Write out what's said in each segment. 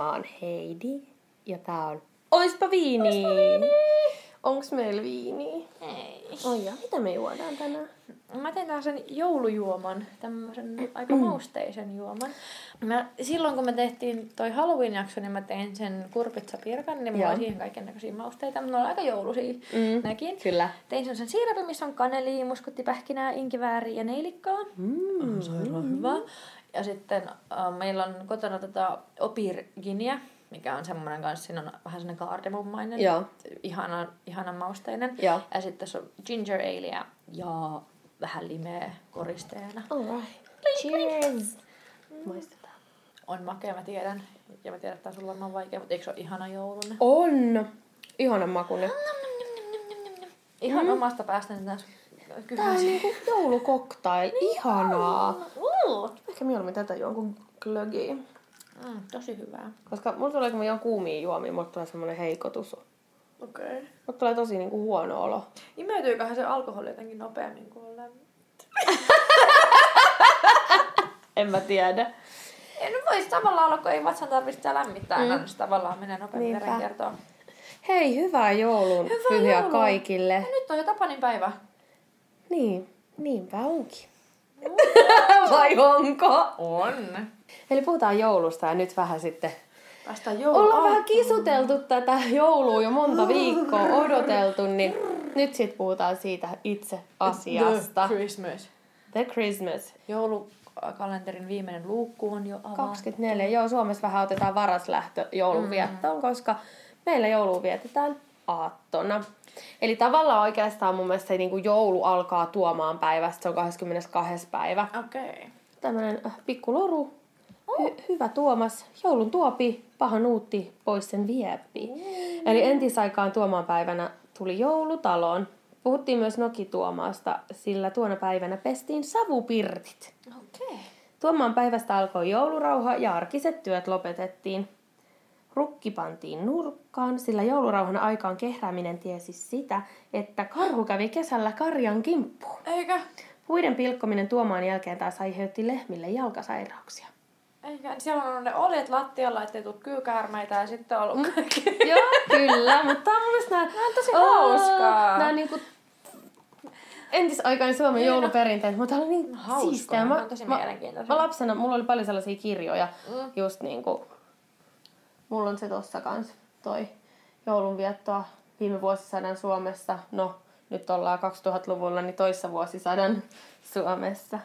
mä oon Heidi. Ja tää on Oispa viini. Onks meillä viini? Ei. Oi ja mitä me juodaan tänään? Mä tein tällaisen joulujuoman, tämmöisen aika mausteisen juoman. Mä, silloin kun me tehtiin toi Halloween-jakso, niin mä tein sen kurpitsapirkan, niin mulla Joo. oli siihen kaiken näköisiä mausteita, mutta ne oli aika joulusia Mm, nekin. Kyllä. Tein sen siirapin, missä on kaneli, muskottipähkinää, inkivääriä ja neilikkaa. Mm. Sairaan hyvä. Ja sitten äh, meillä on kotona tota opirginia, mikä on semmoinen kanssa, siinä on vähän semmoinen kaardemummainen. Joo. Ihana, ihana mausteinen. Joo. Ja sitten tässä on ginger aleä ja vähän limeä koristeena. Alright. Cheers. Maistetaan. On makea, mä tiedän. Ja mä tiedän, että tää on sulla varmaan vaikea, mutta eikö se ole ihana joulun? On. Ihanan makunen. Ihan mm. omasta päästäni taas Tää on niinku joulukoktail. Ihanaa. Uh. Ehkä mieluummin tätä juon kuin glögiä. Mm, tosi hyvää. Koska mulla tulee, kun mä juon kuumia juomia, mulla tulee semmonen heikotus. Okei. Okay. Mulla tulee tosi niinku huono olo. Imeytyyköhän se alkoholi jotenkin nopeammin kuin on lämmin? En mä tiedä. Nyt voisi tavallaan olla, kun ei vatsan tarvitse sitä lämmittää, mm. niin se tavallaan menee nopeammin verenkiertoon. Hei, hyvää joulun Hyvää pyhiä joulua. kaikille. Ja nyt on jo Tapanin päivä. Niin, niinpä onkin. Vai onko? On. Eli puhutaan joulusta ja nyt vähän sitten... Päästään joulua. Ollaan vähän kisuteltu tätä joulua jo monta viikkoa odoteltu, niin nyt sitten puhutaan siitä itse asiasta. The Christmas. The Christmas. Joulukalenterin viimeinen luukku on jo avattu. 24. Joo, Suomessa vähän otetaan varaslähtö joulunviettoon, mm. koska meillä joulu vietetään aattona. Eli tavallaan oikeastaan mun mielestä se niin kuin joulu alkaa tuomaan päivästä, se on 22. päivä. Okei. Okay. Tämmönen äh, pikku loru. Hy- hyvä Tuomas. Joulun tuopi, paha nuutti, pois sen viepi. Mm. Eli entisaikaan Tuomaan päivänä tuli joulutaloon. Puhuttiin myös Nokituomaasta, sillä tuona päivänä pestiin savupirtit. Okei. Okay. Tuomaan päivästä alkoi joulurauha ja arkiset työt lopetettiin. Rukki pantiin nurkkaan, sillä joulurauhan aikaan kehrääminen tiesi sitä, että karhu kävi kesällä karjan kimppuun. Eikä? Puiden pilkkominen tuomaan jälkeen taas aiheutti lehmille jalkasairauksia. Eikä. Siellä on ne oljet lattialla, ettei tule kyykäärmeitä ja sitten on ollut kaikki. Joo, kyllä, mutta tää on mun mielestä nää... Nää on tosi hauskaa. Nää niinku entisaikainen Suomen Niin, jouluperinteet, mutta oli niin siistiä. ne on tosi mä, mä lapsena, mulla oli paljon sellaisia kirjoja, Mm. just niinku, mulla on se tossa kans, toi joulunviettoa viime vuosisadan Suomessa. No, nyt ollaan 2000-luvulla, niin toissa vuosisadan Suomessa.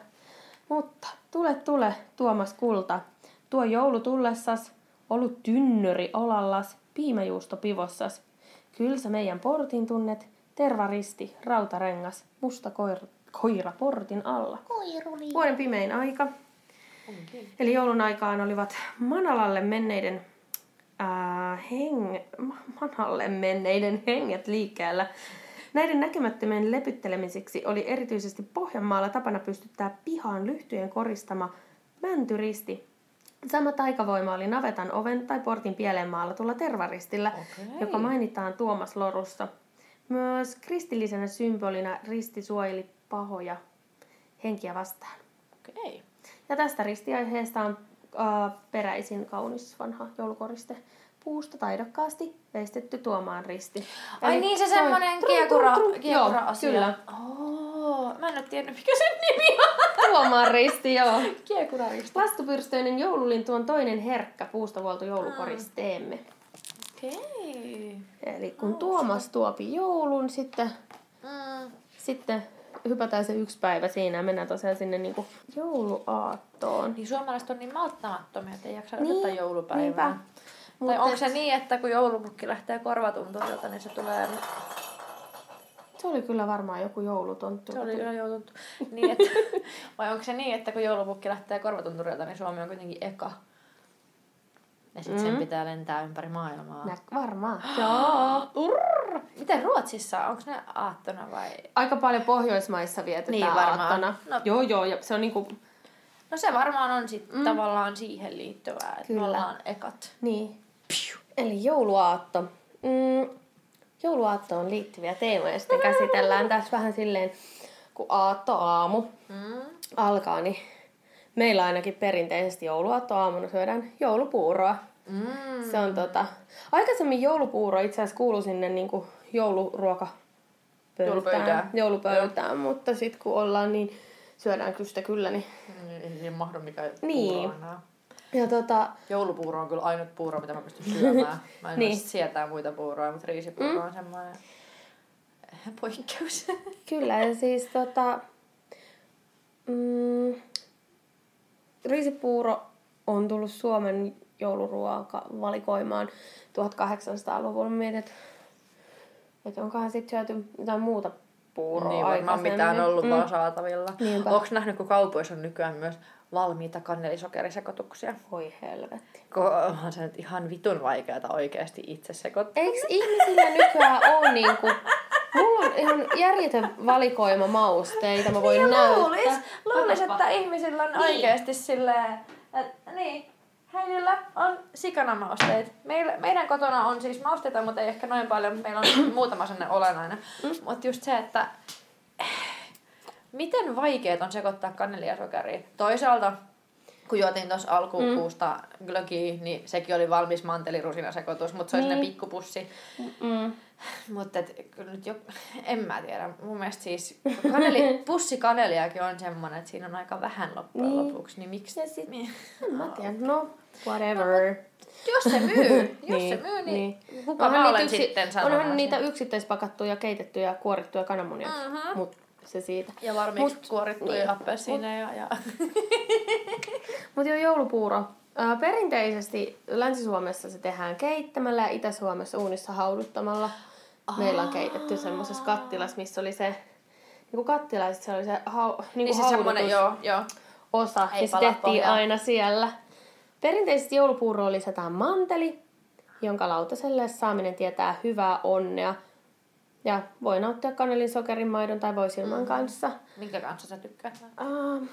Mutta tule, tule, Tuomas Kulta. Tuo joulu tullessas, ollut tynnyri olallas, piimäjuusto pivossas. Kyllä sä meidän portin tunnet, tervaristi, rautarengas, musta koira, koira portin alla. Koiruli. Vuoden pimein aika. Onkin. Eli joulun aikaan olivat Manalalle menneiden ää, heng, Ma- Manalle menneiden henget liikkeellä. Näiden näkymättömien lepyttelemiseksi oli erityisesti Pohjanmaalla tapana pystyttää pihaan lyhtyjen koristama mäntyristi. Sama taikavoima oli navetan oven tai portin pieleen maalatulla tervaristillä, Okei. joka mainitaan Tuomas Lorussa. Myös kristillisenä symbolina risti suojeli pahoja henkiä vastaan. Okei. Ja tästä ristiaiheesta on äh, peräisin kaunis vanha joulukoriste. Puusta taidokkaasti veistetty tuomaan risti. Ai Eli niin se trum, kiekura, trum, trum. kiekura Joo, asia. kyllä. Oh, mä en ole tiennyt mikä sen nimi on. Tuomaan risti, joo. Kiekuraristi. Lastupyrstöinen joululintu on toinen herkkä puusta vuoltu joulukoristeemme. Okei. Eli kun Tuomas tuopi joulun, sitten, Mm. sitten hypätään se yksi päivä siinä ja mennään tosiaan sinne niinku jouluaattoon. Niin suomalaiset on niin malttamattomia, että ei jaksa Niin, odottaa joulupäivää. niinpä. Tai Mut onko et- se niin, että kun joulupukki lähtee korvatunturilta, niin se tulee... Se oli kyllä varmaan joku joulutonttu. Se oli jo joutunut. Niin, että, vai onko se niin, että kun joulupukki lähtee korvatunturilta, niin Suomi on kuitenkin eka? Ja sitten sen Mm. pitää lentää ympäri maailmaa. Nä, varmaan. Joo. Urr. Miten Ruotsissa? Onko ne aattona vai? Aika paljon Pohjoismaissa vietetään Niin, varmaan. aattona. No. Joo, joo, ja se on niinku, No se varmaan on sitten mm. tavallaan siihen liittyvää, että Kyllä. me ollaan ekat. niin. Eli jouluaatto. Mm, jouluaattoon liittyviä teemoja sitten käsitellään tässä vähän silleen, kun aattoaamu Mm. alkaa, niin meillä ainakin perinteisesti jouluaattoaamuna syödään joulupuuroa. Mm. Se on tota... Aikaisemmin joulupuuro itse asiassa kuului sinne niinku jouluruoka Joulupöytään. joulupöytään mutta sitten kun ollaan niin syödään kyllä sitä kyllä. Niin... Ei siihen mahdu mikään Niin. enää. Ja tota, Joulupuuro on kyllä ainut puuro, mitä mä pystyn syömään. Mä en Niin. niin. sietää muita puuroja, mutta riisipuuro mm. on semmoinen poikkeus. Kyllä, ja siis tota, mm, riisipuuro on tullut Suomen jouluruoka valikoimaan 1800-luvulla. Mietin, että, että onkohan sitten syöty jotain muuta puuroa niin varmaan mitään ollut mm. vaan saatavilla. Niinpä. Onko nähnyt, kun kaupoissa on nykyään myös valmiita kannelisokerisekotuksia? Voi helvetti. Kun onhan se nyt ihan vitun vaikeata oikeasti itse sekoittaa. Eikö ihmisillä nykyään ole niinku... Mulla on ihan järjetön valikoima mausteita, mä voin näyttää. Luulis, luulis, että ihmisillä on Niin. oikeasti silleen, että niin, heillä on sikana mausteet. Meillä, meidän kotona on siis mausteita, mutta ei ehkä noin paljon, meillä on muutama sellainen olennainen. Mm. Mutta just se, että eh, miten vaikeet on sekoittaa kannelia ja sokeria. Toisaalta, kun juotiin tuossa alkukuusta mm. glögiä, niin sekin oli valmis mantelirusinasekoitus, mutta se oli Niin. pikkupussi. Mm. Mutta kyllä nyt jo, en mä tiedä. Mun mielestä siis kaneli, pussi kaneliakin on semmonen, että siinä on aika vähän loppujen Niin. niin. lopuksi. Niin miksi? Ja sit- niin. Mä tiedä, no whatever. Jos se myy, jos se myy, niin, kuka Onhan mä olen yksi- sitten Onhan sanomaan niitä yksittäispakattuja, keitettyjä, kuorittuja kananmunia. Mhm. Mut se siitä. Ja valmiiksi Mut- kuorittuja niin. appelsiineja. Ja... Mutta joo, joulupuuro. Perinteisesti Länsi-Suomessa se tehdään keittämällä ja Itä-Suomessa uunissa hauduttamalla. Meillä on keitetty semmoisessa kattilassa, missä oli se... Niin kattilaiset, se oli se hau, niin Niin semmonen, joo, joo. osa, Ei niin se tehtiin pohjaan. aina siellä. Perinteisesti joulupuuroon lisätään manteli, jonka lautaselle saaminen tietää hyvää onnea. Ja voi nauttia kanelin, sokerin, maidon tai voisilman mm. kanssa. Minkä kanssa sä tykkäät? Uh,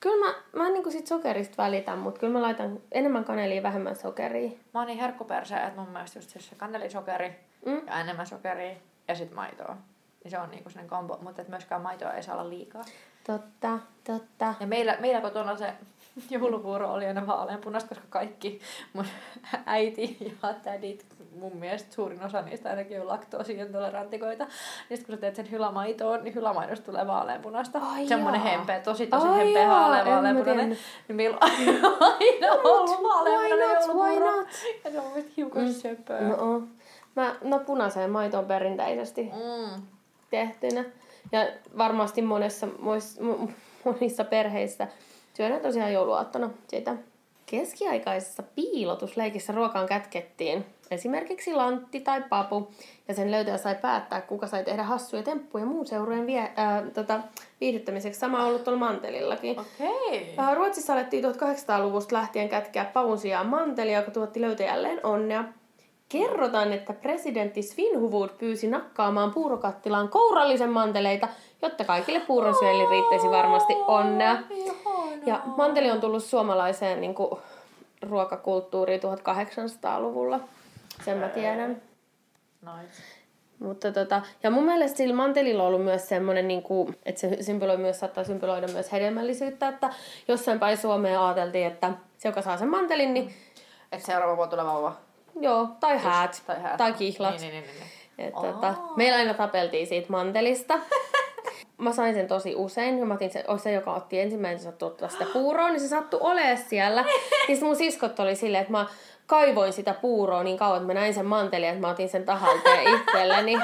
kyllä mä, mä en niinku sit sokerista välitän, mutta kyllä mä laitan enemmän kanelia ja vähemmän sokeria. Mä oon niin herkkuperseä, että mun mielestä just se kanelisokeri Mm. ja enemmän sokeria ja sit maitoa. Niin se on niinku sellainen kombo, mutta et myöskään maitoa ei saa olla liikaa. Totta, totta. Ja meillä, meillä kotona se joulupuuro oli aina vaaleanpunasta, koska kaikki mun äiti ja tädit, mun mielestä suurin osa niistä ainakin on laktoosiintolerantikoita. Niin sit kun sä teet sen hylämaitoon, niin hylämaidosta tulee vaaleanpunasta. Ai Semmoinen hempeä, tosi tosi Ai hempeä haalea vaaleanpunainen. Niin meillä on aina ollut vaaleanpunainen joulupuuro. Ja se on mun mielestä hiukan mm. söpöä. No, oh. mä, no punaiseen maitoon perinteisesti Mm. tehtynä. Ja varmasti monessa, monissa perheissä syödään tosiaan jouluaattona sitä. Keskiaikaisessa piilotusleikissä ruokaan kätkettiin esimerkiksi lantti tai papu, ja sen löytäjä sai päättää, kuka sai tehdä hassuja temppuja muun seurueen vie, ää, tota, viihdyttämiseksi. Sama on ollut tuolla mantelillakin. Okei. Ää, Ruotsissa alettiin 1800-luvusta lähtien kätkeä pavun sijaan mantelia, joka tuotti löytäjälleen onnea. Kerrotaan, että presidentti Svinhuvud pyysi nakkaamaan puurokattilaan kourallisen manteleita, jotta kaikille puuronsyöjille riittäisi varmasti onnea. Ja manteli on tullut suomalaiseen niin kuin, ruokakulttuuriin 1800-luvulla. Sen mä tiedän. Nice. Mutta tota, ja mun mielestä sillä mantelilla on ollut myös semmoinen, niin kuin, että se symboloi myös, saattaa symboloida myös hedelmällisyyttä, että jossain päin Suomea ajateltiin, että se, joka saa sen mantelin, niin Et seuraava vuonna tulee vauva. joo, tai häät, Tai häät. tai kihlat. Niin, niin, niin, niin. Et, tota, meillä aina tapeltiin siitä mantelista. Mä sain sen tosi usein, ja mä otin se, se joka otti ensimmäisen sattui ottaa sitä puuroa, niin se sattui olemaan siellä. Ja mun siskot oli silleen, että mä kaivoin sitä puuroa niin kauan, että mä näin sen mantelin, että mä otin sen tahalteen itselleni.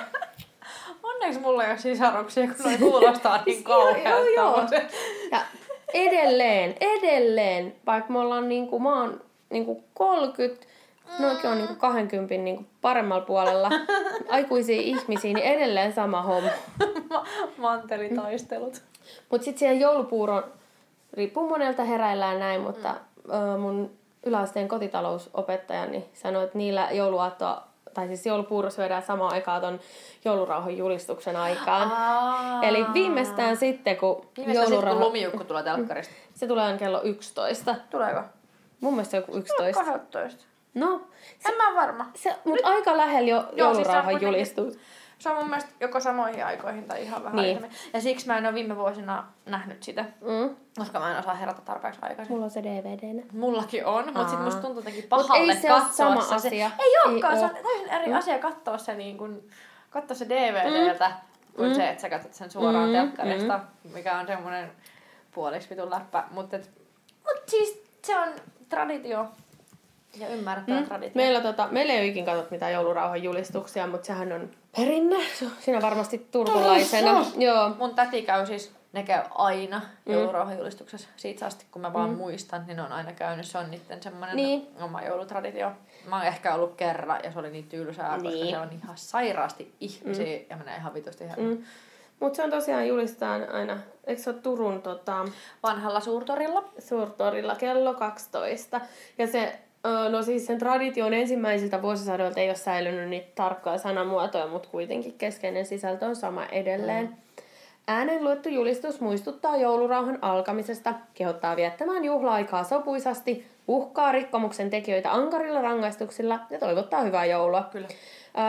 Onneksi mulla ei ole sisaruksia, kun noi kuulostaa niin kauhealta. joo, joo. tommoset. Ja edelleen, edelleen, vaikka me ollaan niinku, mä oon niinku 30, noikin on niinku 20 niinku paremmalla puolella aikuisia ihmisiä, niin edelleen sama homma. Ma- Mantelitaistelut. Mutta sitten siihen joulupuuron, riippuu monelta heräillään näin, mutta ö, mun yläasteen kotitalousopettaja niin sanoi, että niillä jouluaattoa, tai siis joulupuuro syödään samaan aikaan ton joulurauhan julistuksen aikaan. Aa. Eli viimeistään sitten, kun Viimeistään sit, kun joulurauha, lumiukko tulee telkkarista. se tulee kello 11. Tuleeko? Mun mielestä joku 11. 12. No, En mä varma. se, mutta aika lähellä jo siis se joulurauhan kuitenkin- julistus. Se on mun mielestä joko samoihin aikoihin tai ihan vähän Niin. aikaisemmin. Ja siksi mä en ole viime vuosina nähnyt sitä, Mm. koska mä en osaa herätä tarpeeksi aikaisin. Mulla on se DVDnä. Mullakin on, mutta sit Aa. musta tuntuu jotenkin Mut pahalle ei se katsoa sama se. asia. Ei Ei olekaan, se on täysin eri asia katsoa se, niin kun, katsoa se DVDltä, kuin se, että sä katsot sen suoraan Mm, telkkarista, mikä on semmoinen puoliksi vitun läppä. Mutta mut siis se on traditio ja ymmärrettävä Mm. traditio. Meillä, tota, meillä ei ole ikin katsottu mitään joulurauhan julistuksia, mutta sehän on perinne. Siinä varmasti turkulaisena. No, se Joo. Mun täti käy siis, ne käy aina joulurauhajulistuksessa. Siitä asti kun mä vaan muistan, niin ne on aina käynyt. Se on niiden semmoinen Niin. oma joulutraditio. Mä oon ehkä ollut kerran ja se oli niin tylsää, koska Niin. se on ihan sairaasti ihmisiä ja menee ihan vitusti hermo. Mm. Mutta se on tosiaan julistetaan aina, eikö se ole Turun tota, Vanhalla suurtorilla. suurtorilla kello 12. Ja se, no siis sen tradition ensimmäisiltä vuosisadoilta ei ole säilynyt niitä tarkkoja sanamuotoja, mutta kuitenkin keskeinen sisältö on sama edelleen. Mm. Ääneen luettu julistus muistuttaa joulurauhan alkamisesta, kehottaa viettämään juhla-aikaa sopuisasti, uhkaa rikkomuksen tekijöitä ankarilla rangaistuksilla ja toivottaa hyvää joulua. Kyllä.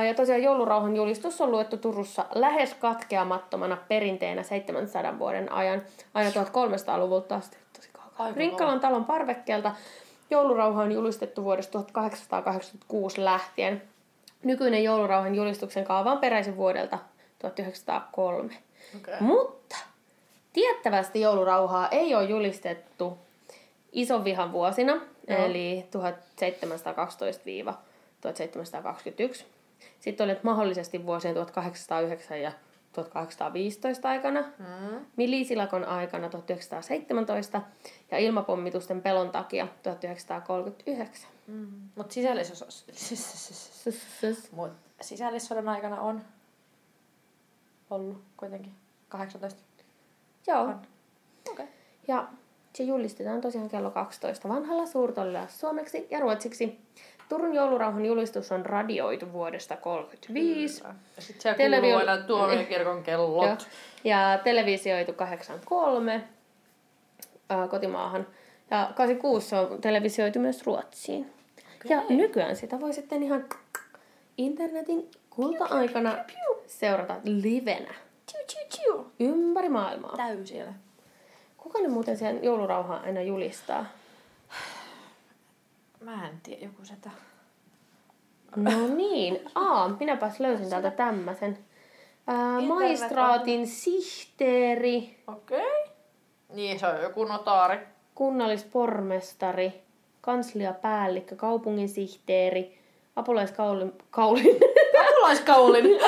Ja tosiaan joulurauhan julistus on luettu Turussa lähes katkeamattomana perinteenä 700 vuoden ajan, aina 1300-luvulta asti. Tosi Rinkkalan talon parvekkeelta joulurauha on julistettu vuodesta 1886 lähtien. Nykyinen joulurauhan julistuksen kaava on peräisin vuodelta 1903. Okay. Mutta tiettävästi joulurauhaa ei ole julistettu ison vihan vuosina, Joo. eli 1712-1721. Sitten oli mahdollisesti vuosien 1809 ja 1815 aikana, Mm. Milisilakon aikana 1917 ja ilmapommitusten pelon takia 1939. Mm. Mutta sisällissodan. Mut aikana on ollut kuitenkin 18. Joo. On. Okay. Ja se julistetaan tosiaan kello 12 vanhalla suurtollilla suomeksi ja ruotsiksi. Turun joulurauhan julistus on radioitu vuodesta 1935. Ja sit siellä Televisio- kuuluu aina tuomiokirkon kellot. Joo. Ja televisioitu 83 ää, kotimaahan. Ja 86 se on televisioitu myös Ruotsiin. Ja nykyään sitä voi sitten ihan internetin kulta-aikana seurata livenä Tiu, tiu, tiu. ympäri maailmaa. Täysillä. Kuka ne muuten sen joulurauhaa aina julistaa? Mä en tiedä, joku sitä. No niin. Aa, minäpäs löysin täältä tämmöisen. Ää, maistraatin sihteeri, Okei. Okay. Niin, se on joku notaari. kunnallispormestari, kansliapäällikkö, kaupungin sihteeri, apulaiskaulin, kaulin, Apulaiskaulin.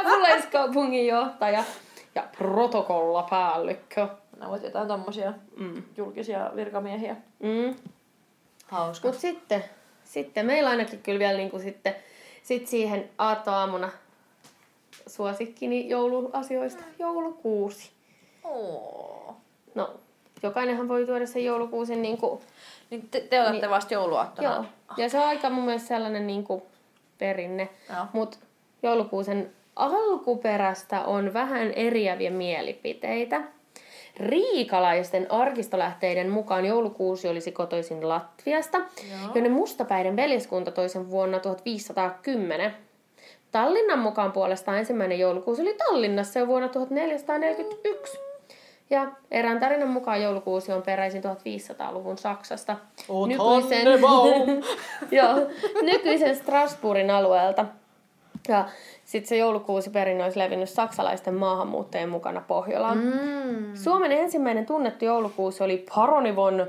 apulaiskaupunginjohtaja ja protokollapäällikkö. Nämä ovat jotain tommosia Mm. julkisia virkamiehiä. Mm. Hauska. Mutta sitten, sitten meillä ainakin kyllä vielä niinku sitten sit siihen aattoaamuna suosikkini jouluasioista joulukuusi. Oo. No, jokainenhan voi tuoda sen joulukuusen niinku, Niin te, te otatte vasta jouluaattona. joo. Ja se on aika mun mielestä sellainen niinku perinne. Joo. Mutta joulukuusen alkuperästä on vähän eriäviä mielipiteitä. Riikalaisten arkistolähteiden mukaan joulukuusi olisi kotoisin Latviasta, Joo. jonne mustapäiden veljeskunta toi sen vuonna 1510. Tallinnan mukaan puolestaan ensimmäinen joulukuusi oli Tallinnassa jo vuonna 1441. Ja erään tarinan mukaan joulukuusi on peräisin 1500-luvun Saksasta. Nykyisen, joo, nykyisen Strasbourgin alueelta. Ja sitten se joulukuusi perinne olisi levinnyt saksalaisten maahanmuuttajien mukana Pohjolaan. Mm. Suomen ensimmäinen tunnettu joulukuusi oli Paroni von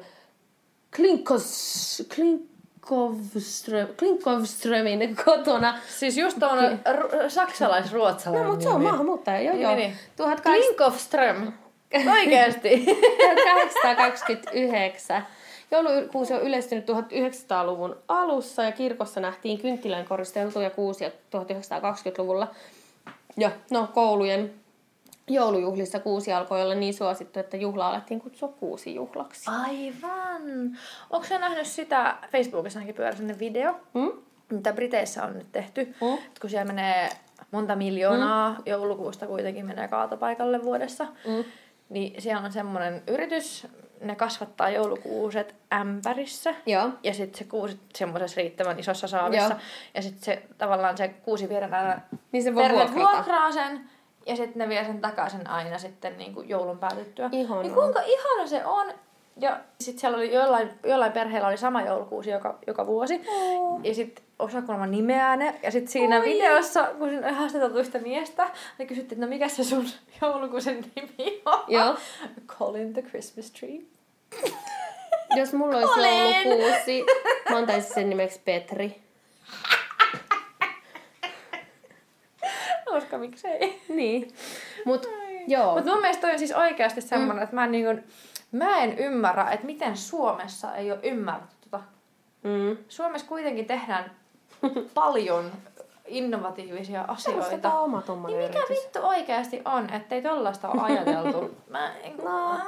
Klinkos, Klinkovström, Klinkovströmin kotona. Siis just tommonen ru- saksalais-ruotsalainen No, mutta se on maahanmuuttaja, joo Niin, joo. niin. 1800 Klinkofström. Oikeesti. 1829. Joulukuusi on yleistynyt 1900-luvun alussa ja kirkossa nähtiin kynttilän koristeltuja kuusia 1920-luvulla. Ja no, koulujen joulujuhlissa kuusi alkoi olla niin suosittu, että juhla alettiin kutsua kuusi juhlaksi. Aivan. Onko sä nähnyt sitä, Facebookissa ainakin sellainen video, Mm? mitä Briteissä on nyt tehty, Mm. että kun siellä menee monta miljoonaa mm. joulukuusta kuitenkin menee kaatopaikalle vuodessa, Mm. niin siellä on semmoinen yritys, ne kasvattaa joulukuuset ämpärissä. Joo. Ja sitten se kuusi semmoisessa riittävän isossa saavissa. Joo. Ja sitten se tavallaan se kuusi viedään aina Niin se voi vuokraa sen. Ja sitten ne vie sen takaisin aina sitten niin kuin joulun päätyttyä. Ihanaa. Niin kuinka ihana se on. Ja sitten siellä oli jollain, jollain perheellä oli sama joulukuusi joka, joka vuosi. Oh. Ja sitten osa kuulemma nimeää ne. Ja sitten siinä Oi. videossa, kun siinä haastateltu sitä miestä, niin kysyttiin, että no mikä se sun joulukuusen nimi on? Joo. Colin the Christmas Tree. Jos mulla olisi Olen. joulukuusi, mä antaisin sen nimeksi Petri. Koska miksei. Niin. Mut joo. Mutta mun mielestä toi on siis oikeasti semmoinen, mm. että mä en, niin mä en ymmärrä, että miten Suomessa ei ole ymmärretty tota. Mm. Suomessa kuitenkin tehdään paljon innovatiivisia asioita. Oma Niin mikä yritys. vittu oikeasti on, ettei tollasta ole ajateltu? Mä en... No,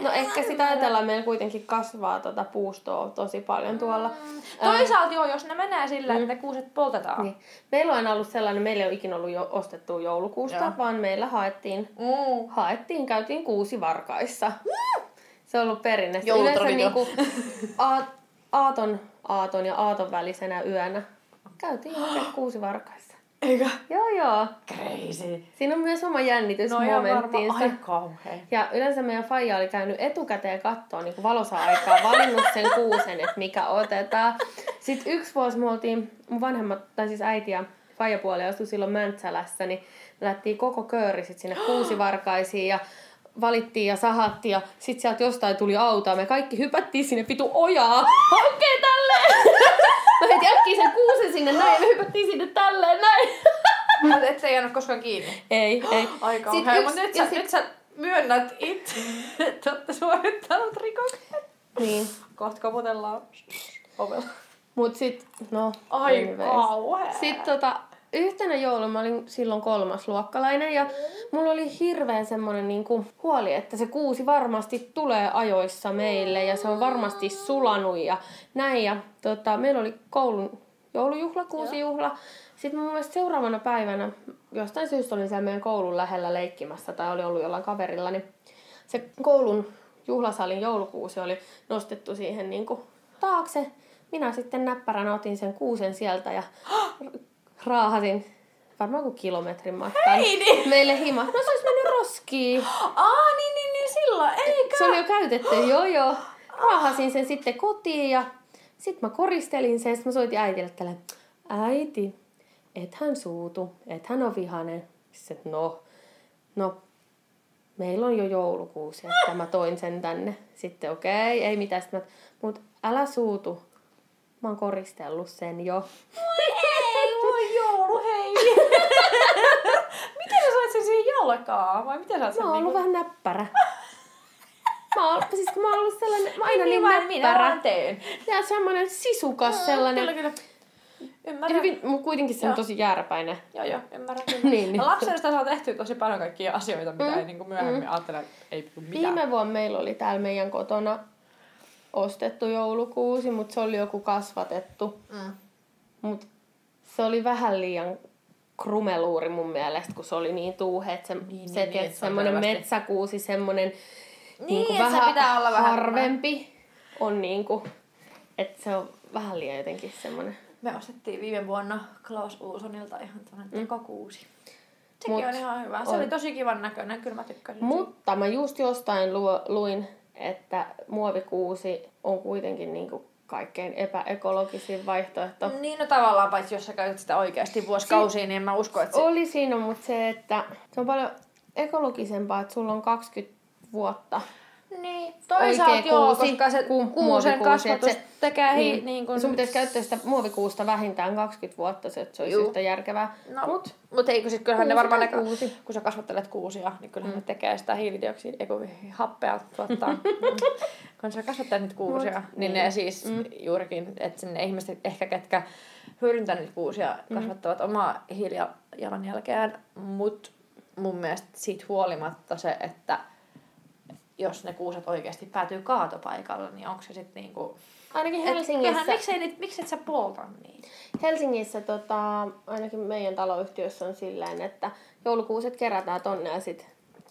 no ehkä sitä ajatellaan, meillä kuitenkin kasvaa tota puustoa tosi paljon tuolla. Toisaalta joo, jos ne menee sillä, että ne kuuset poltetaan. Niin. Meillä on ollut sellainen, meillä ei ole ikinä ollut jo ostettua joulukuusta, Joo. vaan meillä haettiin, Mm. haettiin, käytiin kuusi varkaissa. Se on ollut perinne. Yleensä Joulutraditio. niinku a, aaton, aaton ja aaton välisenä yönä käytiin kuusi varkaissa. Eikä? Joo, joo. Crazy. Siinä on myös oma No ja jännitysmomenttiinsa. varmaan, ai. Ja yleensä meidän faija oli käynyt etukäteen kattoon niin valossa aikaa, valinnut sen kuusen, että mikä otetaan. Sitten yksi vuosi me oltiin, mun vanhemmat, tai siis äiti ja faijapuoli asui silloin Mäntsälässä, niin me lähdettiin koko kööri sit sinne kuusivarkaisiin ja valittiin ja sahattiin ja sitten sieltä jostain tuli auto ja me kaikki hypättiin sinne pitu ojaa. Hankee tälleen! Mä heti äkkiä sen kuusen sinne näin ja me hypättiin sinne tälleen näin. Mutta et se ei jäänyt koskaan kiinni. Ei, ei. Ai Sit kauhea. yksi- Mutta nyt, sä, sit- nyt sä myönnät itse, että olette suorittanut rikoksen. Niin. Kohta koputellaan ovella. Mut sit, no, Ai kauhea. Sitten tota, yhtenä jouluna mä olin silloin kolmas luokkalainen ja mulla oli hirveän semmonen niinku huoli, että se kuusi varmasti tulee ajoissa meille ja se on varmasti sulanut ja näin. Ja tota, meillä oli koulun joulujuhla, kuusijuhla. Sitten mun mielestä seuraavana päivänä, jostain syystä olin siellä meidän koulun lähellä leikkimässä tai oli ollut jollain kaverilla, niin se koulun juhlasalin joulukuusi oli nostettu siihen niinku taakse. Minä sitten näppäränä otin sen kuusen sieltä ja raahasin varmaan kuin kilometrin matkan Heidi! meille hima. No se olisi mennyt roskiin. Aa, niin, niin, niin, silloin, eikä. Se oli jo käytetty, joo joo. Raahasin sen sitten kotiin ja sitten mä koristelin sen. Sitten mä soitin äitille tällä, äiti, et hän suutu, et hän on vihanen. Sitten no, no, meillä on jo joulukuusi, että mä toin sen tänne. Sitten okei, okay, ei mitään. Sitten mä, mut älä suutu. Mä oon koristellut sen jo. Ei, mulla on joulu, hei. miten sä sait jalkaan? Vai miten sä oot sen Mä oon ollut niinku... vähän näppärä. Mä oon, siis kun mä oon ollut sellainen, mä aina niin, vaan minä näppärä. vaan teen. Ja semmoinen sisukas sellainen. Kyllä, kyllä. Ja Ymmärrän. hyvin, mut kuitenkin se on tosi järpäinen. Joo, joo, ymmärrän. Niin, niin. No, lapsena sitä saa tehtyä tosi paljon kaikkia asioita, mitä Mm, ei niin kuin myöhemmin mm. ajattele, ei mitään. Viime vuonna meillä oli täällä meidän kotona ostettu joulukuusi, mutta se oli joku kasvatettu. Mm. Mutta se oli vähän liian krumeluuri mun mielestä, kun se oli niin tuuheet. Se, Niin, se, niin, se, niin, että se semmoinen metsäkuusi, semmoinen Niin, että se vähän pitää olla vähän- harvempi. On niinku, että se on vähän liian jotenkin semmoinen. Me ostettiin viime vuonna Klaus Uusonilta ihan tämmönen mm. tekokuusi. Sekin Mut on ihan hyvä. Se on. oli tosi kivan näköinen, kyllä mä tykkäsin. Mutta mä just jostain luin, että muovikuusi on kuitenkin niinku kaikkein epäekologisin vaihtoehto. Niin, no tavallaan, paitsi jos sä käytät sitä oikeasti vuosikausiin, niin en mä usko, että se... Oli siinä, mutta se, että se on paljon ekologisempaa, että sulla on 20 vuotta. Niin, toisaalta oikea joo, kuusi koska se kuusen muovikuusi, kasvatus se- tekee hi, Niin, niin kuin... Sun pitäisi käyttää sitä muovikuusta vähintään 20 vuotta, se, että se olisi Juu. yhtä järkevää. No, Mut mut, eikö sit kyllähän ne varmaan, ne, kuusi. kun sä kasvattelet kuusia, niin kyllähän mm. ne tekee sitä hiilidioksidia, ei kun happea tuottaa. Mm. kun sä kasvattelet niitä kuusia, Mut, niin, niin. ne siis mm. juurikin, että sinne ihmiset ehkä ketkä hyödyntää niitä kuusia, kasvattavat omaa hiilijalanjälkeään, mut mun mielestä siitä huolimatta se, että jos ne kuuset oikeasti päätyy kaatopaikalle, niin onko se sitten niinku... ainakin Et Helsingissä, kyllähän, miksei, niitä, miksi et sä polta niitä? Helsingissä tota, ainakin meidän taloyhtiössä on silleen, että joulukuuset kerätään tonne ja sit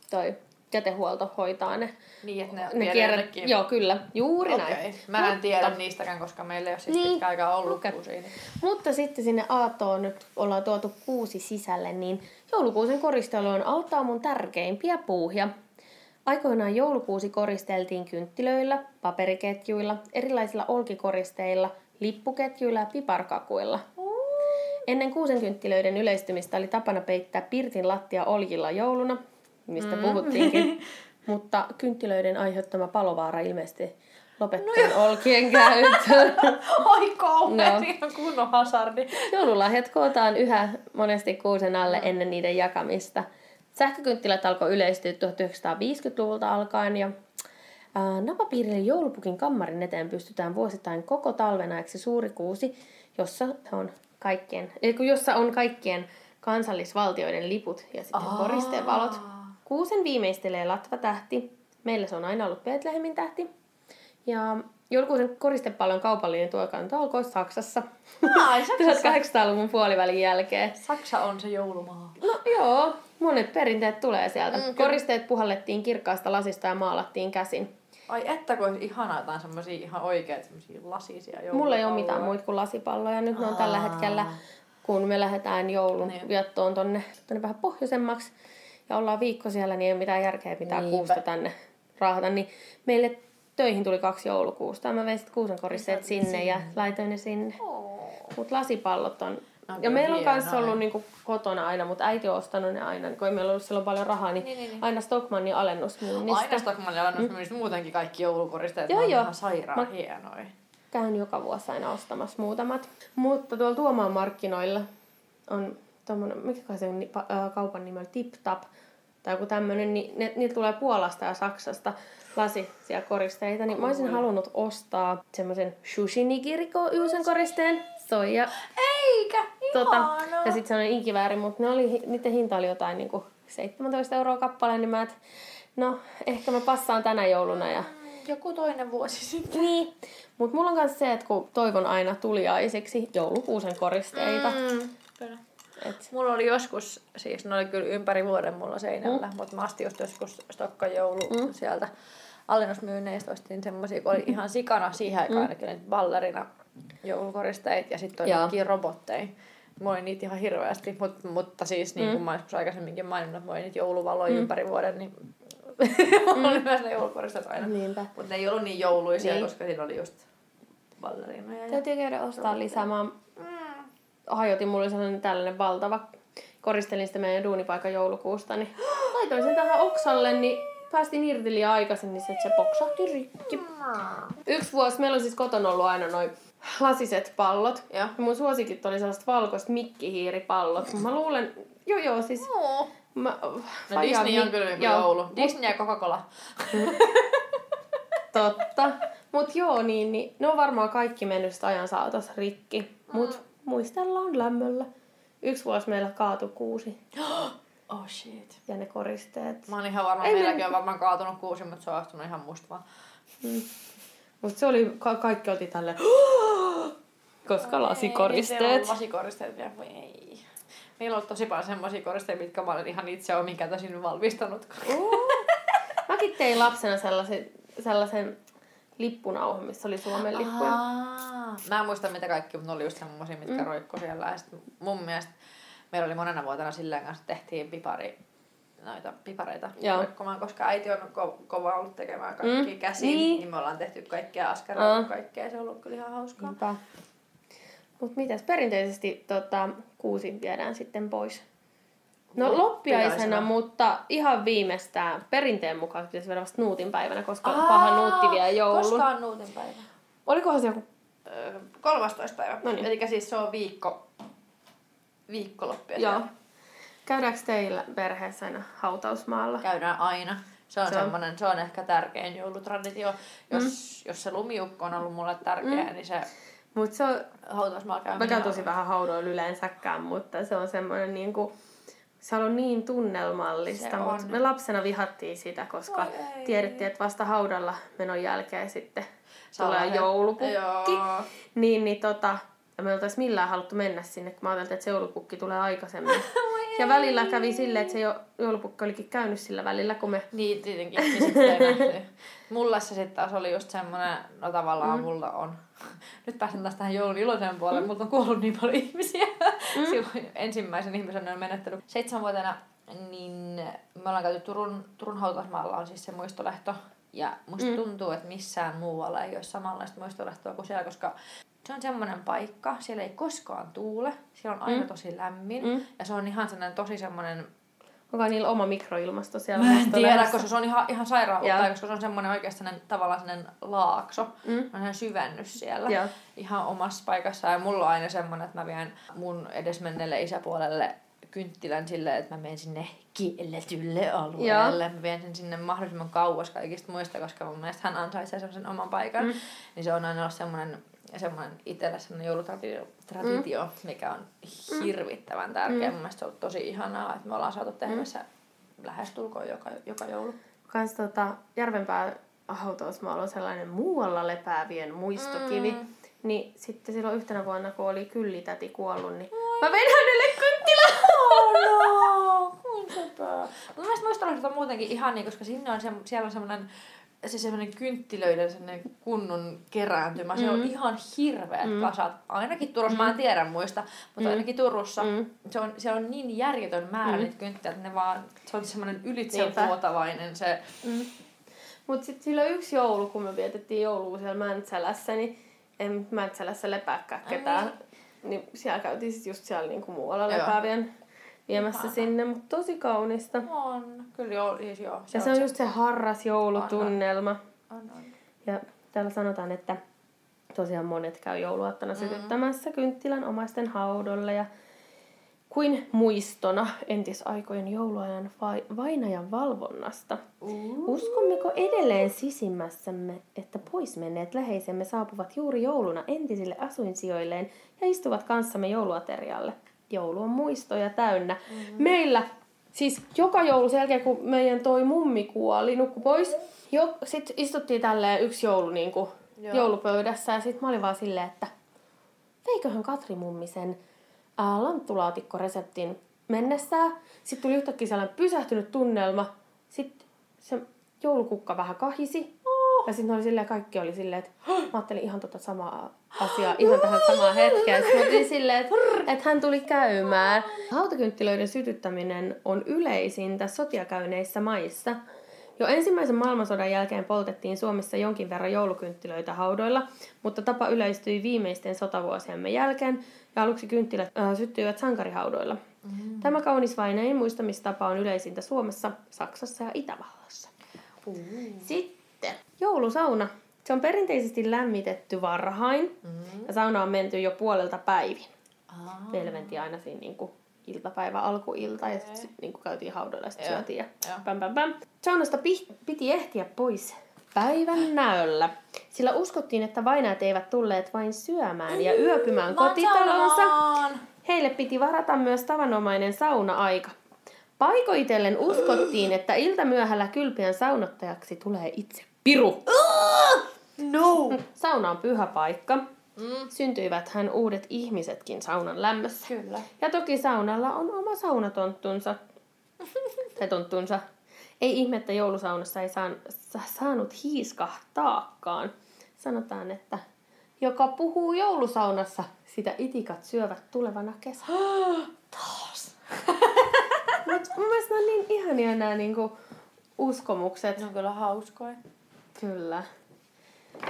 toi jätehuolto hoitaa ne, Niin, että ne, ne kierrät. Joo, kyllä, juuri Okei. näin. Mä en Mutta- tiedä niistäkään, koska meillä ei ole siis Niin. aikaa ollut. Niin. Mutta sitten sinne aattoon nyt ollaan tuotu kuusi sisälle, niin joulukuusen koristelu on auttaa mun tärkeimpiä puuhia. Aikoinaan joulukuusi koristeltiin kynttilöillä, paperiketjuilla, erilaisilla olkikoristeilla, lippuketjuilla ja piparkakuilla. Ennen kuusenkynttilöiden yleistymistä oli tapana peittää pirtin lattia oljilla jouluna, mistä mm. puhuttiinkin. Mutta kynttilöiden aiheuttama palovaara ilmeisesti lopettaa no olkien käytön. Oi kauhean, Joo. ihan kunnon hasardi. Joululahjat kootaan yhä monesti kuusen alle ennen niiden jakamista. Sähkökynttilät alkoi yleistyä 1950-luvulta alkaen ja ää, napapiirille joulupukin kammarin eteen pystytään vuosittain koko talven ajaksi suuri kuusi, jossa on kaikkien, jossa on kaikkien kansallisvaltioiden liput ja sitten koristevalot. Kuusen viimeistelee latvatähti. Meillä se on aina ollut Betlehemin tähti. Ja joulukuusen koristepallon kaupallinen tuotanto alkoi Saksassa Ai, Saksassa. 1800-luvun puolivälin jälkeen. Saksa on se joulumaa. No joo, monet perinteet tulee sieltä. Mm. Koristeet puhallettiin kirkkaasta lasista ja maalattiin käsin. Ai että kun olisi ihanaa jotain semmosia ihan oikeat semmosia lasisia joulupalloja. Mulla ei ole mitään muita kuin lasipalloja. Nyt ne on tällä hetkellä, kun me lähdetään joulun Niin. viettoon tonne, tonne vähän pohjoisemmaksi ja ollaan viikko siellä, niin ei ole mitään järkeä pitää Niinpä. kuusta tänne raahata. Niin meille töihin tuli kaksi joulukuusta. Mä vein sitten kuusen koristeet sinne, sinne. ja laitoin ne sinne. Oo. Mutta lasipallot on... No, ja kyllä meillä on kanssa ollut niinku kotona aina, mutta äiti on ostanut ne aina, kun ei meillä ollut silloin paljon rahaa, niin, Niin, niin, niin. aina Stockmannin alennusmyynnistä. Aina Stockmannin alennusmyynnistä muutenkin kaikki joulukoristeet. Joo, ne on joo. ihan sairaan Mä- hienoja. Käyn joka vuosi aina ostamassa muutamat. Mutta tuolla Tuomaan markkinoilla on tommonen, mikä se on, kaupan on Tip Tap tai joku tämmönen, niin ne, niitä tulee Puolasta ja Saksasta lasisia koristeita, niin mä olisin halunnut ostaa semmoisen sushi nigiriko yhden koristeen, soija, Eikä, tota, ja sitten semmoinen inkivääri, mutta ne oli, niiden hinta oli jotain niinku 17 euroa kappale, niin mä et, no ehkä mä passaan tänä jouluna ja Joku toinen vuosi sitten. niin, mutta mulla on myös se, että kun toivon aina tuliaiseksi joulukuusen koristeita. Mm. Mm. Kyllä. Et, Mulla oli joskus, siis ne oli kyllä ympäri vuoden mulla seinällä, mm. mutta mä astin just joskus Stokka joulu mm. sieltä alennusmyynneistä ostin semmosia, kun oli ihan sikana siihen aikaan mm. ainakin ballerina joulukoristeita ja sitten oli robotteja. Mulla oli niitä ihan hirveästi, mutta, mutta siis niin kuin mä joskus aikaisemminkin maininnut, että mulla oli niitä jouluvaloja mm. ympäri vuoden, niin mulla oli myös ne joulukoristeet aina. niinpä. Mutta ne ei ollut niin jouluisia, Niin. koska siinä oli just ballerinoja. Ja... Täytyy käydä ostaa lisää. Mä Mm. Hajotin, mulla oli sellainen tällainen valtava. Koristelin sitä meidän duunipaikan joulukuusta, niin laitoin sen tähän oksalle, niin päästiin irti liian aikaisin, niin se, se poksahti rikki. Yksi vuosi meillä on siis kotona ollut aina noin lasiset pallot. Ja mun suosikit oli sellaiset valkoiset mikkihiiripallot. Mä luulen, joo joo, siis Oo. Mä, No Disney on kyllä joku joo, joulu. Disney ja Coca-Cola. Totta. Mut joo, niin, niin ne on varmaan kaikki mennyt ajan saatossa rikki. Mut Mm. Muistellaan lämmöllä. Yksi vuosi meillä kaatui kuusi Oh shit. ja ne koristeet. Mä oon ihan varma, Ei meilläkin me- on varmaan kaatunut kuusi, mutta se on johtunut ihan musta vaan. Mut se oli, ka- kaikki oltiin tälleen, koska lasikoristeet. Lasikoristeet vielä, voi ei. Meillä on tosi paljon semmoisia koristeita, mitkä mä olen ihan itse omin kätösin valmistanut. Mäkin tein lapsena sellaisen, sellaisen lippunauhan, missä oli Suomen lippuja. Aa. Mä en muista mitä kaikki, mutta ne oli just semmoisia, mitkä mm. roikku siellä. Ja sit mun mielestä meillä oli monena vuotena silleen kanssa, että tehtiin pipari, noita pipareita Joo. roikkumaan, koska äiti on ko- kova ollut tekemään kaikki Mm. käsin, Niin. niin. me ollaan tehty kaikkea askeraa, Aa. kaikkea. Se on ollut kyllä ihan hauskaa. Niinpä. Mut mitäs perinteisesti tota, kuusi viedään sitten pois? No loppiaisena, mutta ihan viimeistään perinteen mukaan pitäisi viedä vasta nuutin päivänä, koska paha nuutti vie joulun. Koska on nuutin päivä? Olikohan se joku... Öö, 13. päivä. No niin. Eli siis se on viikko, viikkoloppia. Joo. Käydäänkö teillä perheessä aina hautausmaalla? Käydään aina. Se on, Se se on. semmoinen, se on ehkä tärkein joulutraditio. Jos, mm. jos se lumiukko on ollut mulle tärkeä, mm. niin se Mut se on, hautausmaalla mä käyminen käyn tosi vähän haudoilla yleensäkään, mutta se on semmoinen niinku... Se on niin tunnelmallista, mutta me lapsena vihattiin sitä, koska Oi ei. tiedettiin, että vasta haudalla menon jälkeen sitten Saa tulee joulupukki. Joo. Niin, niin tota, ja me oltais millään haluttu mennä sinne, kun mä ajattelin, että se joulupukki tulee aikaisemmin. Ja välillä kävi silleen, että se jo, joulupukki olikin käynyt sillä välillä, kun me... Niin, tietenkin. Niin nähty. Mulla se sitten taas oli just semmoinen, no tavallaan mm. mulla on. Nyt pääsen taas tähän joulun iloiseen puolelle, mm. mutta on kuollut niin paljon ihmisiä. Mm. Silloin ensimmäisen ihmisen on menettänyt seitsemänvuotiaana niin me ollaan käyty Turun, Turun hautausmaalla on siis se muistolehto. Ja musta mm. tuntuu, että missään muualla ei ole samanlaista muistolehtoa kuin siellä, koska se on semmoinen paikka, siellä ei koskaan tuule, siellä on aina mm. tosi lämmin mm. ja se on ihan sellainen tosi semmoinen Onko niillä oma mikroilmasto siellä? Mä en tiedä, koska se on ihan, ihan sairaan koska se on semmoinen oikeastaan tavallaan sellainen laakso. Mm. On syvennys siellä ja. ihan omassa paikassa. Ja mulla on aina semmoinen, että mä vien mun edesmenneelle isäpuolelle kynttilän silleen, että mä menen sinne kielletylle alueelle. Joo. Mä vien sen sinne mahdollisimman kauas kaikista muista, koska mun mielestä hän ansaitsee semmoisen oman paikan. Mm. Niin se on aina ollut semmoinen semmoinen itsellä semmoinen joulutraditio, mm. mikä on hirvittävän tärkeä. Mm. Mun mielestä se on ollut tosi ihanaa, että me ollaan saatu tehdä mm. se lähestulkoon joka, joka joulu. Kans tota, Järvenpää hautausmaalla on sellainen muualla lepäävien muistokivi. Mm. Niin sitten silloin yhtenä vuonna, kun oli kyllitäti kuollut, niin Mä vein hänelle kynttilä. Oh no, kuinka Mun mielestä muistelaiset on muutenkin ihan niin, koska sinne on se, siellä on semmoinen se semmoinen kynttilöiden semmoinen kunnon kerääntymä. Se mm. on ihan hirveät mm. kasat. Ainakin Turussa, mm. mä en mm. tiedä muista, mutta mm. ainakin Turussa mm. se, on, se on niin järjetön määrä mm. niitä kynttilöitä, että ne vaan, se on semmoinen ylitsevuotavainen se. Mm. Mutta sitten silloin yksi joulu, kun me vietettiin joulua siellä Mäntsälässä, niin en Mäntsälässä lepääkään ketään. Ai niin siellä käytiin sitten just siellä niinku muualla lepäävien viemässä Ihana. sinne, mutta tosi kaunista. On, kyllä joo, siis joo. Se ja se on, se just se harras joulutunnelma. On, on. Ja täällä sanotaan, että tosiaan monet käy jouluaattona mm. sytyttämässä kynttilän omaisten haudolle ja kuin muistona entisaikojen jouluajan vai, vainajan valvonnasta. Uh. Uskommeko edelleen sisimmässämme, että pois menneet läheisemme saapuvat juuri jouluna entisille asuinsijoilleen ja istuvat kanssamme jouluaterialle? Joulu on muistoja täynnä. Mm-hmm. Meillä, siis joka joulu sen jälkeen, kun meidän toi mummi kuoli, nukku pois, jo, sit istuttiin tälleen yksi joulu niin kuin, joulupöydässä ja sit mä olin vaan silleen, että veiköhän Katri mummi sen ää, lanttulaatikkoreseptin mennessä. Sitten tuli yhtäkkiä sellainen pysähtynyt tunnelma. Sitten se joulukukka vähän kahisi. Ja sitten oli silleen, kaikki oli silleen, että mä ajattelin ihan tota samaa asiaa ihan tähän samaan hetkeen. Sitten mä silleen, että, että hän tuli käymään. Hautakynttilöiden sytyttäminen on yleisintä sotiakäyneissä maissa. Jo ensimmäisen maailmansodan jälkeen poltettiin Suomessa jonkin verran joulukynttilöitä haudoilla, mutta tapa yleistyi viimeisten sotavuosiemme jälkeen ja aluksi kynttilät äh, syttyivät sankarihaudoilla. Mm. Tämä kaunis vaineen muistamistapa on yleisintä Suomessa, Saksassa ja Itävallassa. Mm. Sitten joulusauna. Se on perinteisesti lämmitetty varhain mm. ja sauna on menty jo puolelta päivin. Ah. Meillä mentiin aina siinä niin kuin iltapäivä, alkuilta ja sitten niin käytiin haudoilla ja sitten syötiin ja päm, päm, päm. Saunasta piti ehtiä pois päivän näöllä, sillä uskottiin, että vainajat eivät tulleet vain syömään ja yöpymään mm, kotitalonsa. Heille piti varata myös tavanomainen sauna-aika. Paikoitellen uskottiin, että iltamyöhällä kylpiän saunottajaksi tulee itse Piru. No! Sauna on pyhä paikka. Mm. Syntyivät hän uudet ihmisetkin saunan lämmössä. Kyllä. Ja toki saunalla on oma saunatonttunsa. tai tonttunsa. Ei ihmettä joulusaunassa ei saan, saanut hiiskahtaakaan. Sanotaan, että joka puhuu joulusaunassa, sitä itikat syövät tulevana kesänä. Taas. Mut mun mielestä ne on niin ihania nämä niinku uskomukset. Ne on kyllä hauskoja. Kyllä.